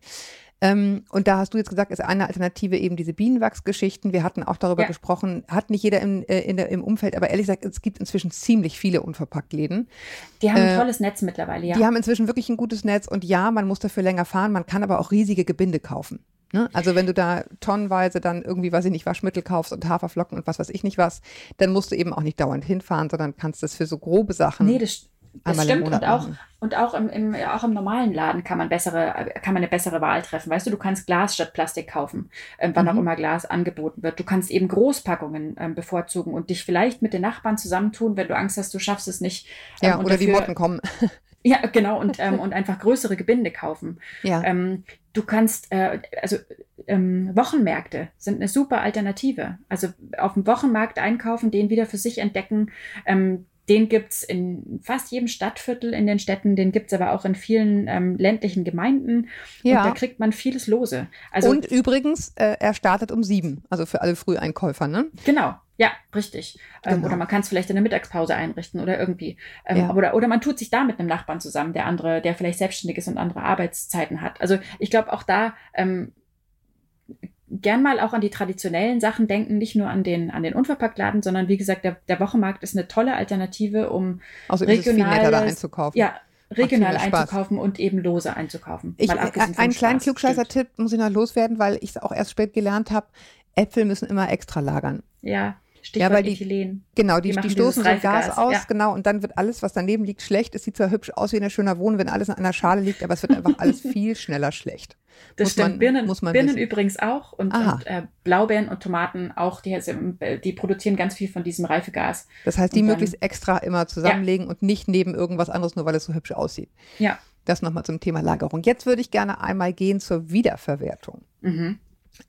Ähm, und da hast du jetzt gesagt, ist eine Alternative eben diese Bienenwachsgeschichten. Wir hatten auch darüber ja. gesprochen, hat nicht jeder im, äh, der, im Umfeld, aber ehrlich gesagt, es gibt inzwischen ziemlich viele Unverpacktläden. Die haben ein äh, tolles Netz mittlerweile, ja. Die haben inzwischen wirklich ein gutes Netz und ja, man muss dafür länger fahren, man kann aber auch riesige Gebinde kaufen. Ne? Also wenn du da tonnenweise dann irgendwie, weiß ich nicht, Waschmittel kaufst und Haferflocken und was weiß ich nicht was, dann musst du eben auch nicht dauernd hinfahren, sondern kannst das für so grobe Sachen. Nee, das, das stimmt. Und auch, und auch im, im, auch im normalen Laden kann man bessere, kann man eine bessere Wahl treffen. Weißt du, du kannst Glas statt Plastik kaufen, ähm, wann mhm. auch immer Glas angeboten wird. Du kannst eben Großpackungen ähm, bevorzugen und dich vielleicht mit den Nachbarn zusammentun, wenn du Angst hast, du schaffst es nicht. Ähm, ja, oder dafür, die Motten kommen. Ja, genau, und, ähm, und einfach größere Gebinde kaufen. Ja. Ähm, du kannst, äh, also ähm, Wochenmärkte sind eine super Alternative. Also auf dem Wochenmarkt einkaufen, den wieder für sich entdecken. Ähm, den gibt's in fast jedem Stadtviertel in den Städten, den gibt's aber auch in vielen ähm, ländlichen Gemeinden. Ja. Und da kriegt man vieles lose. Also, und übrigens, äh, er startet um sieben, also für alle Früheinkäufer, ne? Genau, ja, richtig. Ähm, genau. oder man kann es vielleicht in der Mittagspause einrichten oder irgendwie. Ähm, ja. oder, oder man tut sich da mit einem Nachbarn zusammen, der andere, der vielleicht selbstständig ist und andere Arbeitszeiten hat. Also ich glaube auch da ähm, gern mal auch an die traditionellen Sachen denken, nicht nur an den, an den Unverpacktladen, sondern wie gesagt, der, der Wochenmarkt ist eine tolle Alternative, um also regional einzukaufen. Ja, regional einzukaufen und eben lose einzukaufen. Ich, äh, einen kleinen Klugscheißer-Tipp muss ich noch loswerden, weil ich es auch erst spät gelernt habe. Äpfel müssen immer extra lagern. Ja. Stichwort ja, weil die, Ethylen. Genau, die, die, die stoßen so Gas aus, ja. genau, und dann wird alles, was daneben liegt, schlecht. Es sieht zwar hübsch aus wie in einer schöner Wohnung, wenn alles in einer Schale liegt, aber es wird einfach alles viel schneller schlecht. Das muss stimmt. Man, Birnen, muss man Birnen übrigens auch und, und äh, Blaubeeren und Tomaten auch, die, die produzieren ganz viel von diesem Reifegas. Das heißt, die dann, möglichst extra immer zusammenlegen ja. und nicht neben irgendwas anderes, nur weil es so hübsch aussieht. Ja. Das nochmal zum Thema Lagerung. Jetzt würde ich gerne einmal gehen zur Wiederverwertung. Mhm.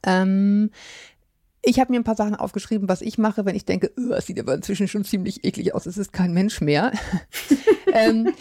Ähm, ich habe mir ein paar Sachen aufgeschrieben, was ich mache, wenn ich denke, oh, es sieht aber inzwischen schon ziemlich eklig aus, es ist kein Mensch mehr. ähm,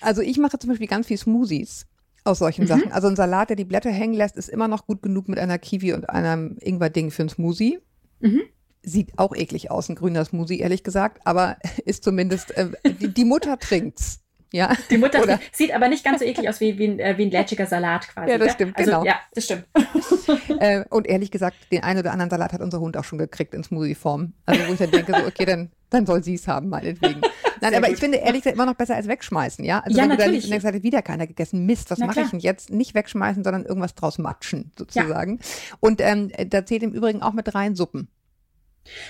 also ich mache zum Beispiel ganz viel Smoothies aus solchen mhm. Sachen. Also ein Salat, der die Blätter hängen lässt, ist immer noch gut genug mit einer Kiwi und einem Ingwer-Ding für ein Smoothie. Mhm. Sieht auch eklig aus, ein grüner Smoothie, ehrlich gesagt, aber ist zumindest, äh, die, die Mutter trinkt's. Ja. Die Mutter Oder? sieht aber nicht ganz so eklig aus wie, wie, ein, äh, wie ein lätschiger Salat quasi. Ja, das stimmt, also, genau. Ja, das stimmt. äh, und ehrlich gesagt, den einen oder anderen Salat hat unser Hund auch schon gekriegt in Smoothie-Form. Also wo ich dann denke, so, okay, dann, dann soll sie es haben, meinetwegen. Nein, Sehr aber gut. ich finde ehrlich gesagt immer noch besser als wegschmeißen, ja? Also ja, wenn natürlich. du dann denkst, hat wieder keiner gegessen. Mist, was mache ich denn jetzt? Nicht wegschmeißen, sondern irgendwas draus matschen, sozusagen. Ja. Und ähm, da zählt im Übrigen auch mit rein Suppen.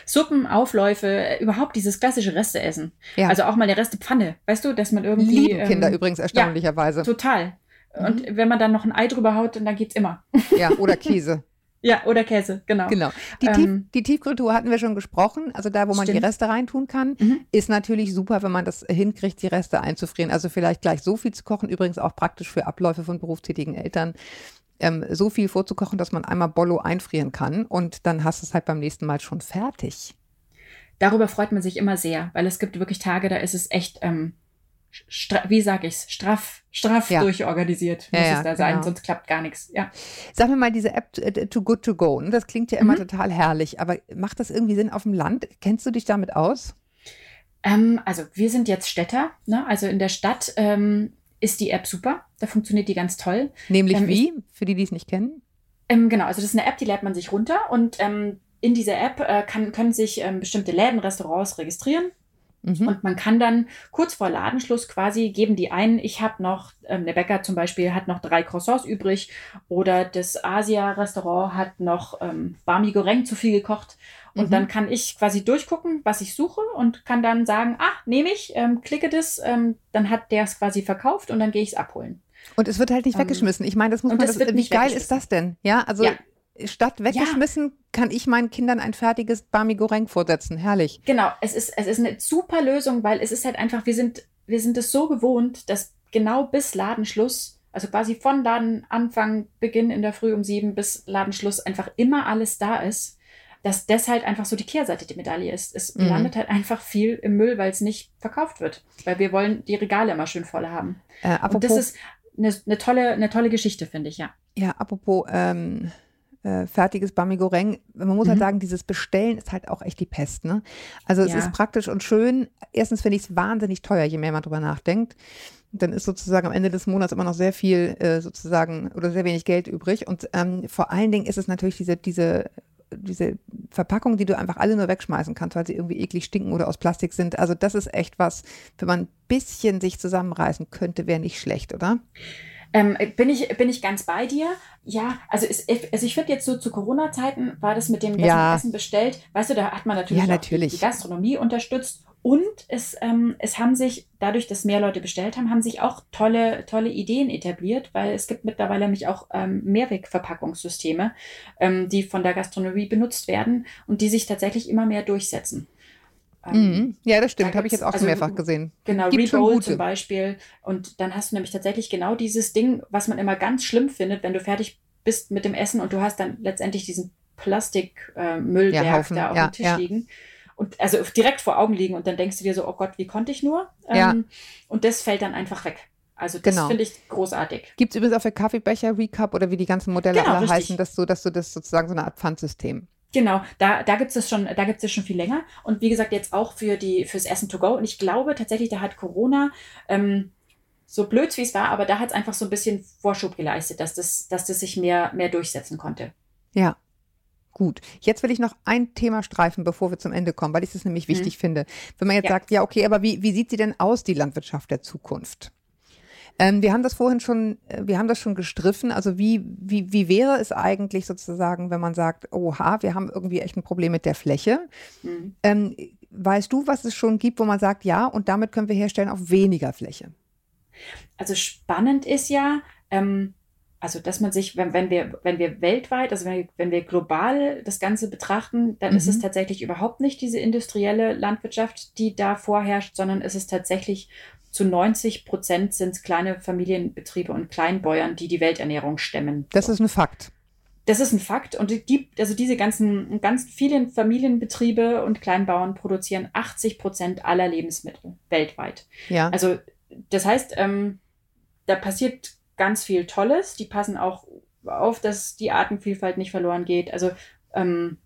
Suppen, Aufläufe, überhaupt dieses klassische Resteessen. Ja. Also auch mal eine Restepfanne, weißt du, dass man irgendwie. Lieben Kinder ähm, übrigens erstaunlicherweise. Ja, total. Und mhm. wenn man dann noch ein Ei drüber haut, dann geht's immer. Ja, oder Käse. Ja, oder Käse, genau. Genau. Die, Tief, ähm, die Tiefkühltruhe hatten wir schon gesprochen. Also da, wo man stimmt. die Reste reintun kann, mhm. ist natürlich super, wenn man das hinkriegt, die Reste einzufrieren. Also vielleicht gleich so viel zu kochen. Übrigens auch praktisch für Abläufe von berufstätigen Eltern, ähm, so viel vorzukochen, dass man einmal Bollo einfrieren kann und dann hast du es halt beim nächsten Mal schon fertig. Darüber freut man sich immer sehr, weil es gibt wirklich Tage, da ist es echt, ähm, wie sage ich's, straff, straff ja. durchorganisiert muss ja, es da sein, genau. sonst klappt gar nichts. Ja. Sag mir mal, diese App äh, Too Good To Go, ne, das klingt ja immer mhm. total herrlich, aber macht das irgendwie Sinn auf dem Land? Kennst du dich damit aus? Ähm, also wir sind jetzt Städter, ne? also in der Stadt ähm, ist die App super. Da funktioniert die ganz toll. Nämlich ähm, wie? Für die, die es nicht kennen? Ähm, genau, also das ist eine App, die lädt man sich runter und ähm, in dieser App äh, kann, können sich ähm, bestimmte Läden, Restaurants registrieren. Mhm. Und man kann dann kurz vor Ladenschluss quasi geben die ein, ich habe noch, ähm, der Bäcker zum Beispiel hat noch drei Croissants übrig oder das Asia-Restaurant hat noch ähm, Barmi Goreng zu viel gekocht. Und mhm. dann kann ich quasi durchgucken, was ich suche und kann dann sagen, ah, nehme ich, ähm, klicke das, ähm, dann hat der es quasi verkauft und dann gehe ich es abholen. Und es wird halt nicht ähm, weggeschmissen. Ich meine, das muss man, das, das wie geil ist das denn? Ja, also ja. Statt weggeschmissen ja. kann ich meinen Kindern ein fertiges Bami Goreng vorsetzen. Herrlich. Genau, es ist, es ist eine super Lösung, weil es ist halt einfach, wir sind, wir sind es so gewohnt, dass genau bis Ladenschluss, also quasi von Ladenanfang, Beginn in der Früh um sieben bis Ladenschluss einfach immer alles da ist dass das halt einfach so die Kehrseite der Medaille ist. Es mhm. landet halt einfach viel im Müll, weil es nicht verkauft wird. Weil wir wollen die Regale immer schön voll haben. Äh, Und das ist eine, eine, tolle, eine tolle Geschichte, finde ich, ja. Ja, apropos ähm, äh, fertiges Bami Goreng, man muss halt mhm. halt sagen, dieses Bestellen ist halt auch echt die Pest. Ne? Also es ja. ist praktisch und schön. Erstens finde ich es wahnsinnig teuer, je mehr man drüber nachdenkt dann ist sozusagen am Ende des Monats immer noch sehr viel äh, sozusagen oder sehr wenig Geld übrig. Und ähm, vor allen Dingen ist es natürlich diese, diese diese Verpackungen, die du einfach alle nur wegschmeißen kannst, weil sie irgendwie eklig stinken oder aus Plastik sind. Also das ist echt was, wenn man ein bisschen sich zusammenreißen könnte, wäre nicht schlecht, oder? Ähm, bin, ich, bin ich ganz bei dir? Ja, also, ist, also ich finde jetzt so zu Corona-Zeiten war das mit dem ja. Essen bestellt, weißt du, da hat man natürlich, ja, natürlich. die Gastronomie unterstützt und es, ähm, es haben sich, dadurch, dass mehr Leute bestellt haben, haben sich auch tolle, tolle Ideen etabliert, weil es gibt mittlerweile nämlich auch ähm, Mehrwegverpackungssysteme, ähm, die von der Gastronomie benutzt werden und die sich tatsächlich immer mehr durchsetzen. Ähm, mhm. Ja, das stimmt, da habe ich jetzt auch also, schon mehrfach gesehen. Genau, Rebowl zum Beispiel. Und dann hast du nämlich tatsächlich genau dieses Ding, was man immer ganz schlimm findet, wenn du fertig bist mit dem Essen und du hast dann letztendlich diesen Plastikmüllberg äh, ja, da auf ja, dem Tisch ja. liegen und also direkt vor Augen liegen und dann denkst du dir so, oh Gott, wie konnte ich nur? Ähm, und das fällt dann einfach weg. Also das genau. finde ich großartig. Gibt es übrigens auch für Kaffeebecher, Recap oder wie die ganzen Modelle genau, alle heißen, dass du, dass du das sozusagen so eine Art Pfandsystem. Genau, da, da gibt es schon, da gibt es schon viel länger. Und wie gesagt, jetzt auch für die, fürs Essen to go. Und ich glaube tatsächlich, da hat Corona, ähm, so blöd wie es war, aber da hat es einfach so ein bisschen Vorschub geleistet, dass das, dass das sich mehr, mehr durchsetzen konnte. Ja, Gut, jetzt will ich noch ein Thema streifen, bevor wir zum Ende kommen, weil ich es nämlich wichtig mhm. finde. Wenn man jetzt ja. sagt, ja, okay, aber wie, wie sieht sie denn aus, die Landwirtschaft der Zukunft? Ähm, wir haben das vorhin schon, äh, wir haben das schon gestriffen. Also wie, wie, wie wäre es eigentlich sozusagen, wenn man sagt, oha, wir haben irgendwie echt ein Problem mit der Fläche? Mhm. Ähm, weißt du, was es schon gibt, wo man sagt, ja, und damit können wir herstellen auf weniger Fläche? Also spannend ist ja, ähm, also dass man sich, wenn, wenn, wir, wenn wir weltweit, also wenn wir, wenn wir global das Ganze betrachten, dann mhm. ist es mhm. tatsächlich überhaupt nicht diese industrielle Landwirtschaft, die da vorherrscht, sondern es ist tatsächlich zu 90 Prozent sind es kleine Familienbetriebe und Kleinbäuern, die die Welternährung stemmen. Das ist ein Fakt. Das ist ein Fakt und es gibt, also diese ganzen, ganz vielen Familienbetriebe und Kleinbauern produzieren 80 Prozent aller Lebensmittel weltweit. Ja. Also das heißt, ähm, da passiert ganz viel Tolles. Die passen auch auf, dass die Artenvielfalt nicht verloren geht. Also ähm,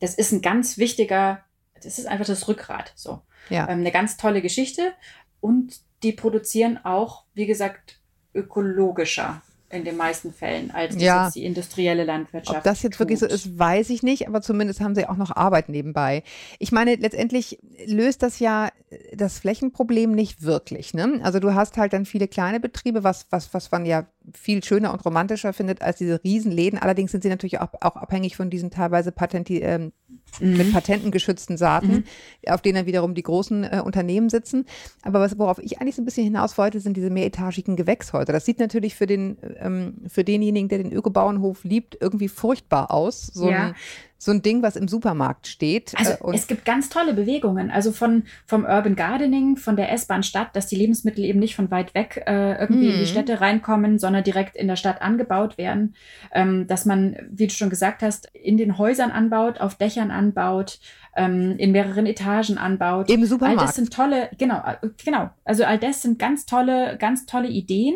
das ist ein ganz wichtiger, das ist einfach das Rückgrat. So. Ja. Ähm, eine ganz tolle Geschichte. Und die produzieren auch, wie gesagt, ökologischer in den meisten Fällen, als ja. die industrielle Landwirtschaft. Ob das jetzt tut. wirklich so ist, weiß ich nicht, aber zumindest haben sie auch noch Arbeit nebenbei. Ich meine, letztendlich löst das ja das Flächenproblem nicht wirklich. Ne? Also du hast halt dann viele kleine Betriebe, was, was, was man ja viel schöner und romantischer findet als diese Riesenläden. Allerdings sind sie natürlich auch, auch abhängig von diesen teilweise Patenti, ähm, mhm. mit Patenten geschützten Saaten, mhm. auf denen dann wiederum die großen äh, Unternehmen sitzen. Aber was, worauf ich eigentlich so ein bisschen hinaus wollte, sind diese mehretagigen Gewächshäuser. Das sieht natürlich für den, ähm, für denjenigen, der den Ökobauernhof liebt, irgendwie furchtbar aus. So ja. ein so ein Ding, was im Supermarkt steht. Also äh, es gibt ganz tolle Bewegungen, also von vom Urban Gardening, von der S-Bahn Stadt, dass die Lebensmittel eben nicht von weit weg äh, irgendwie mm. in die mhm. Städte reinkommen, sondern direkt in der Stadt angebaut werden. Ähm, dass man, wie du schon gesagt hast, in den Häusern anbaut, auf Dächern anbaut, ähm, in mehreren Etagen anbaut. Im Supermarkt. All das sind tolle, genau, äh, genau. Also all das sind ganz tolle, ganz tolle Ideen.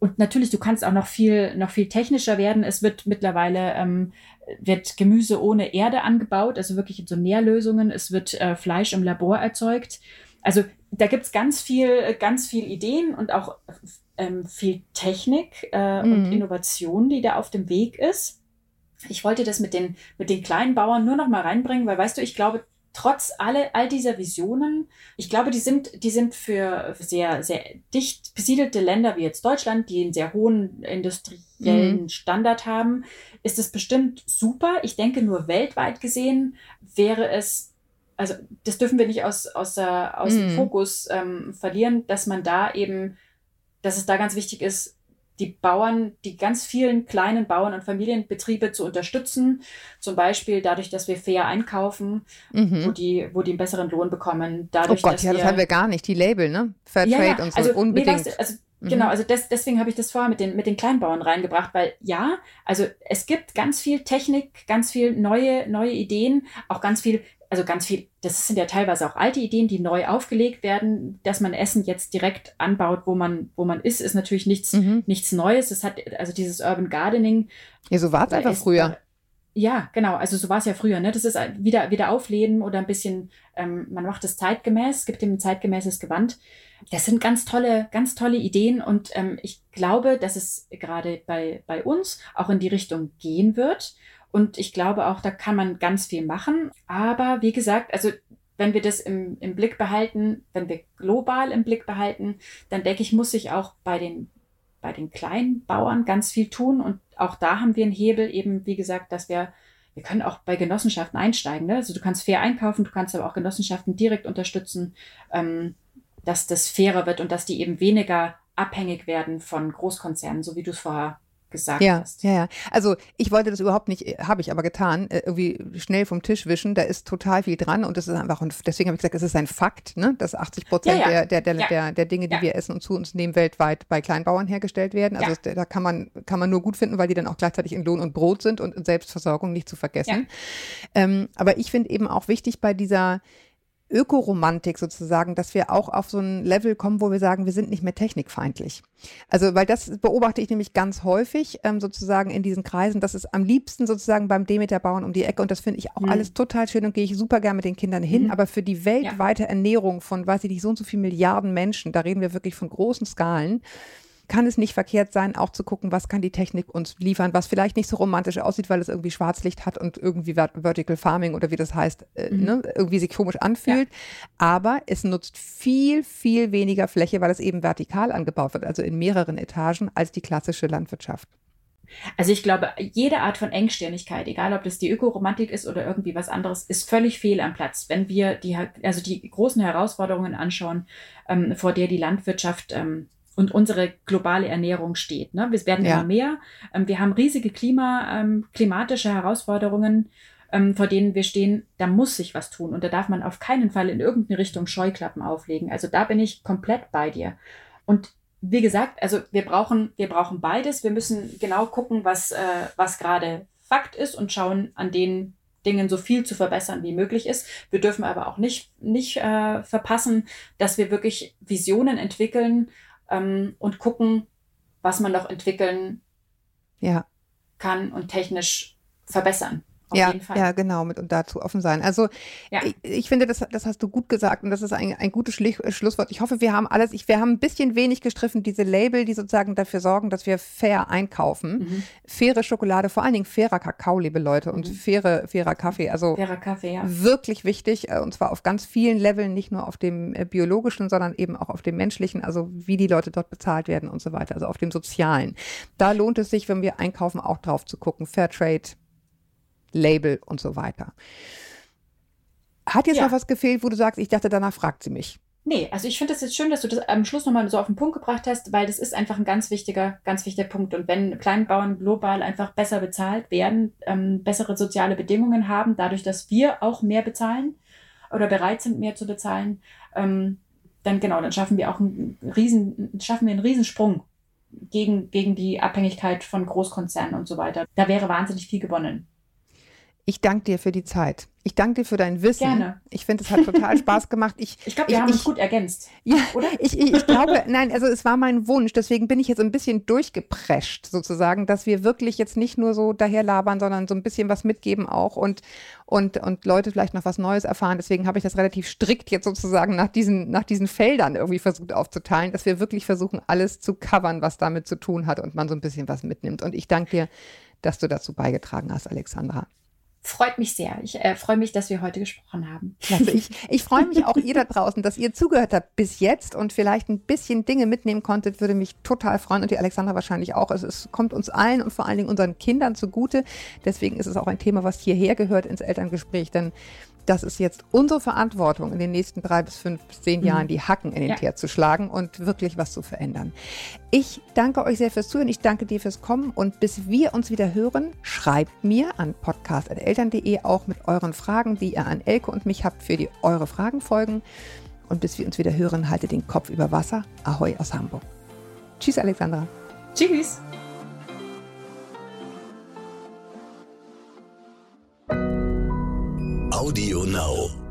Und natürlich, du kannst auch noch viel, noch viel technischer werden. Es wird mittlerweile ähm, wird Gemüse ohne Erde angebaut, also wirklich in so Nährlösungen. Es wird äh, Fleisch im Labor erzeugt. Also da gibt es ganz viel, ganz viel Ideen und auch ähm, viel Technik äh, mhm. und Innovation, die da auf dem Weg ist. Ich wollte das mit den, mit den kleinen Bauern nur noch mal reinbringen, weil weißt du, ich glaube, trotz alle, all dieser Visionen, ich glaube, die sind, die sind für sehr, sehr dicht besiedelte Länder wie jetzt Deutschland, die einen sehr hohen industriellen mhm. Standard haben, ist es bestimmt super. Ich denke, nur weltweit gesehen wäre es, also das dürfen wir nicht aus, aus, aus mhm. dem Fokus ähm, verlieren, dass man da eben, dass es da ganz wichtig ist, die Bauern, die ganz vielen kleinen Bauern und Familienbetriebe zu unterstützen. Zum Beispiel dadurch, dass wir fair einkaufen, mhm. wo, die, wo die einen besseren Lohn bekommen. Dadurch, oh Gott, ja, das haben wir gar nicht. Die Label, ne? Fair ja, Trade ja. und so, also, unbedingt. Nee, du, also Genau, also das, deswegen habe ich das vorher mit den, mit den Kleinbauern reingebracht, weil ja, also es gibt ganz viel Technik, ganz viel neue, neue Ideen, auch ganz viel, also ganz viel, das sind ja teilweise auch alte Ideen, die neu aufgelegt werden, dass man Essen jetzt direkt anbaut, wo man, wo man ist, ist natürlich nichts, mhm. nichts Neues. Es hat, also dieses Urban Gardening. Ja, so war es einfach früher. Ja, genau. Also so war es ja früher. Ne? Das ist wieder, wieder aufleben oder ein bisschen, ähm, man macht es zeitgemäß, gibt ihm ein zeitgemäßes Gewand. Das sind ganz tolle, ganz tolle Ideen und ähm, ich glaube, dass es gerade bei, bei uns auch in die Richtung gehen wird. Und ich glaube auch, da kann man ganz viel machen. Aber wie gesagt, also wenn wir das im, im Blick behalten, wenn wir global im Blick behalten, dann denke ich, muss sich auch bei den, bei den kleinen Bauern ganz viel tun. Und auch da haben wir einen Hebel, eben wie gesagt, dass wir, wir können auch bei Genossenschaften einsteigen. Ne? Also du kannst fair einkaufen, du kannst aber auch Genossenschaften direkt unterstützen. Ähm, dass das fairer wird und dass die eben weniger abhängig werden von Großkonzernen, so wie du es vorher gesagt ja, hast. Ja, ja. Also ich wollte das überhaupt nicht, habe ich aber getan, äh, irgendwie schnell vom Tisch wischen. Da ist total viel dran und das ist einfach, und deswegen habe ich gesagt, es ist ein Fakt, ne, dass 80 Prozent ja, ja. der, der, der, der, der Dinge, die wir essen und zu uns nehmen, weltweit bei Kleinbauern hergestellt werden. Also da kann man, kann man nur gut finden, weil die dann auch gleichzeitig in Lohn und Brot sind und in Selbstversorgung nicht zu vergessen. Ähm, aber ich finde eben auch wichtig bei dieser Ökoromantik sozusagen, dass wir auch auf so ein Level kommen, wo wir sagen, wir sind nicht mehr technikfeindlich. Also, weil das beobachte ich nämlich ganz häufig ähm, sozusagen in diesen Kreisen, dass es am liebsten sozusagen beim Demeter-Bauern um die Ecke und das finde ich auch mhm. alles total schön und gehe ich super gern mit den Kindern hin, mhm. aber für die weltweite ja. Ernährung von, weiß ich nicht, so und so viele Milliarden Menschen, da reden wir wirklich von großen Skalen, kann es nicht verkehrt sein, auch zu gucken, was kann die Technik uns liefern, was vielleicht nicht so romantisch aussieht, weil es irgendwie Schwarzlicht hat und irgendwie Vertical Farming oder wie das heißt, äh, mhm. ne, irgendwie sich komisch anfühlt. Ja. Aber es nutzt viel, viel weniger Fläche, weil es eben vertikal angebaut wird, also in mehreren Etagen, als die klassische Landwirtschaft. Also ich glaube, jede Art von Engstirnigkeit, egal ob das die Ökoromantik ist oder irgendwie was anderes, ist völlig fehl am Platz. Wenn wir die, also die großen Herausforderungen anschauen, ähm, vor der die Landwirtschaft ähm, und unsere globale Ernährung steht. Ne? Wir werden ja. immer mehr. Ähm, wir haben riesige Klima, ähm, klimatische Herausforderungen, ähm, vor denen wir stehen. Da muss sich was tun und da darf man auf keinen Fall in irgendeine Richtung Scheuklappen auflegen. Also da bin ich komplett bei dir. Und wie gesagt, also wir brauchen, wir brauchen beides. Wir müssen genau gucken, was, äh, was gerade Fakt ist und schauen, an den Dingen so viel zu verbessern wie möglich ist. Wir dürfen aber auch nicht, nicht äh, verpassen, dass wir wirklich Visionen entwickeln ähm, und gucken, was man noch entwickeln ja. kann und technisch verbessern. Auf ja, ja, genau, mit und dazu offen sein. Also ja. ich, ich, finde, das, das hast du gut gesagt und das ist ein, ein gutes Schli Schlusswort. Ich hoffe, wir haben alles, ich, wir haben ein bisschen wenig gestriffen, diese Label, die sozusagen dafür sorgen, dass wir fair einkaufen. Mhm. Faire Schokolade, vor allen Dingen fairer Kakao, liebe Leute, und mhm. faire, fairer Kaffee. Also fairer Kaffee, ja. wirklich wichtig äh, und zwar auf ganz vielen Leveln, nicht nur auf dem äh, biologischen, sondern eben auch auf dem menschlichen, also wie die Leute dort bezahlt werden und so weiter, also auf dem sozialen. Da lohnt es sich, wenn wir einkaufen, auch drauf zu gucken. Fairtrade, Label und so weiter. Hat jetzt ja. noch was gefehlt, wo du sagst, ich dachte, danach fragt sie mich? Nee, also ich finde es jetzt schön, dass du das am Schluss nochmal so auf den Punkt gebracht hast, weil das ist einfach ein ganz wichtiger, ganz wichtiger Punkt. Und wenn Kleinbauern global einfach besser bezahlt werden, ähm, bessere soziale Bedingungen haben, dadurch, dass wir auch mehr bezahlen oder bereit sind, mehr zu bezahlen, ähm, dann genau, dann schaffen wir auch einen riesen, schaffen wir einen Riesensprung gegen, gegen die Abhängigkeit von Großkonzernen und so weiter. Da wäre wahnsinnig viel gewonnen. Ich danke dir für die Zeit. Ich danke dir für dein Wissen. Gerne. Ich finde, es hat total Spaß gemacht. Ich, ich glaube, wir ich, haben uns gut ergänzt. Ja, oder? Ich, ich, ich glaube, nein, also es war mein Wunsch. Deswegen bin ich jetzt ein bisschen durchgeprescht, sozusagen, dass wir wirklich jetzt nicht nur so daherlabern, sondern so ein bisschen was mitgeben auch und, und, und Leute vielleicht noch was Neues erfahren. Deswegen habe ich das relativ strikt jetzt sozusagen nach diesen, nach diesen Feldern irgendwie versucht aufzuteilen, dass wir wirklich versuchen, alles zu covern, was damit zu tun hat und man so ein bisschen was mitnimmt. Und ich danke dir, dass du dazu beigetragen hast, Alexandra. Freut mich sehr. Ich äh, freue mich, dass wir heute gesprochen haben. Also ich, ich freue mich auch ihr da draußen, dass ihr zugehört habt bis jetzt und vielleicht ein bisschen Dinge mitnehmen konntet, würde mich total freuen und die Alexandra wahrscheinlich auch. Also es kommt uns allen und vor allen Dingen unseren Kindern zugute. Deswegen ist es auch ein Thema, was hierher gehört ins Elterngespräch, denn das ist jetzt unsere Verantwortung, in den nächsten drei bis fünf bis zehn Jahren mhm. die Hacken in den ja. Teer zu schlagen und wirklich was zu verändern. Ich danke euch sehr fürs Zuhören. Ich danke dir fürs Kommen. Und bis wir uns wieder hören, schreibt mir an podcast.eltern.de auch mit euren Fragen, die ihr an Elke und mich habt, für die eure Fragen folgen. Und bis wir uns wieder hören, haltet den Kopf über Wasser. Ahoi aus Hamburg. Tschüss, Alexandra. Tschüss. Audio Now.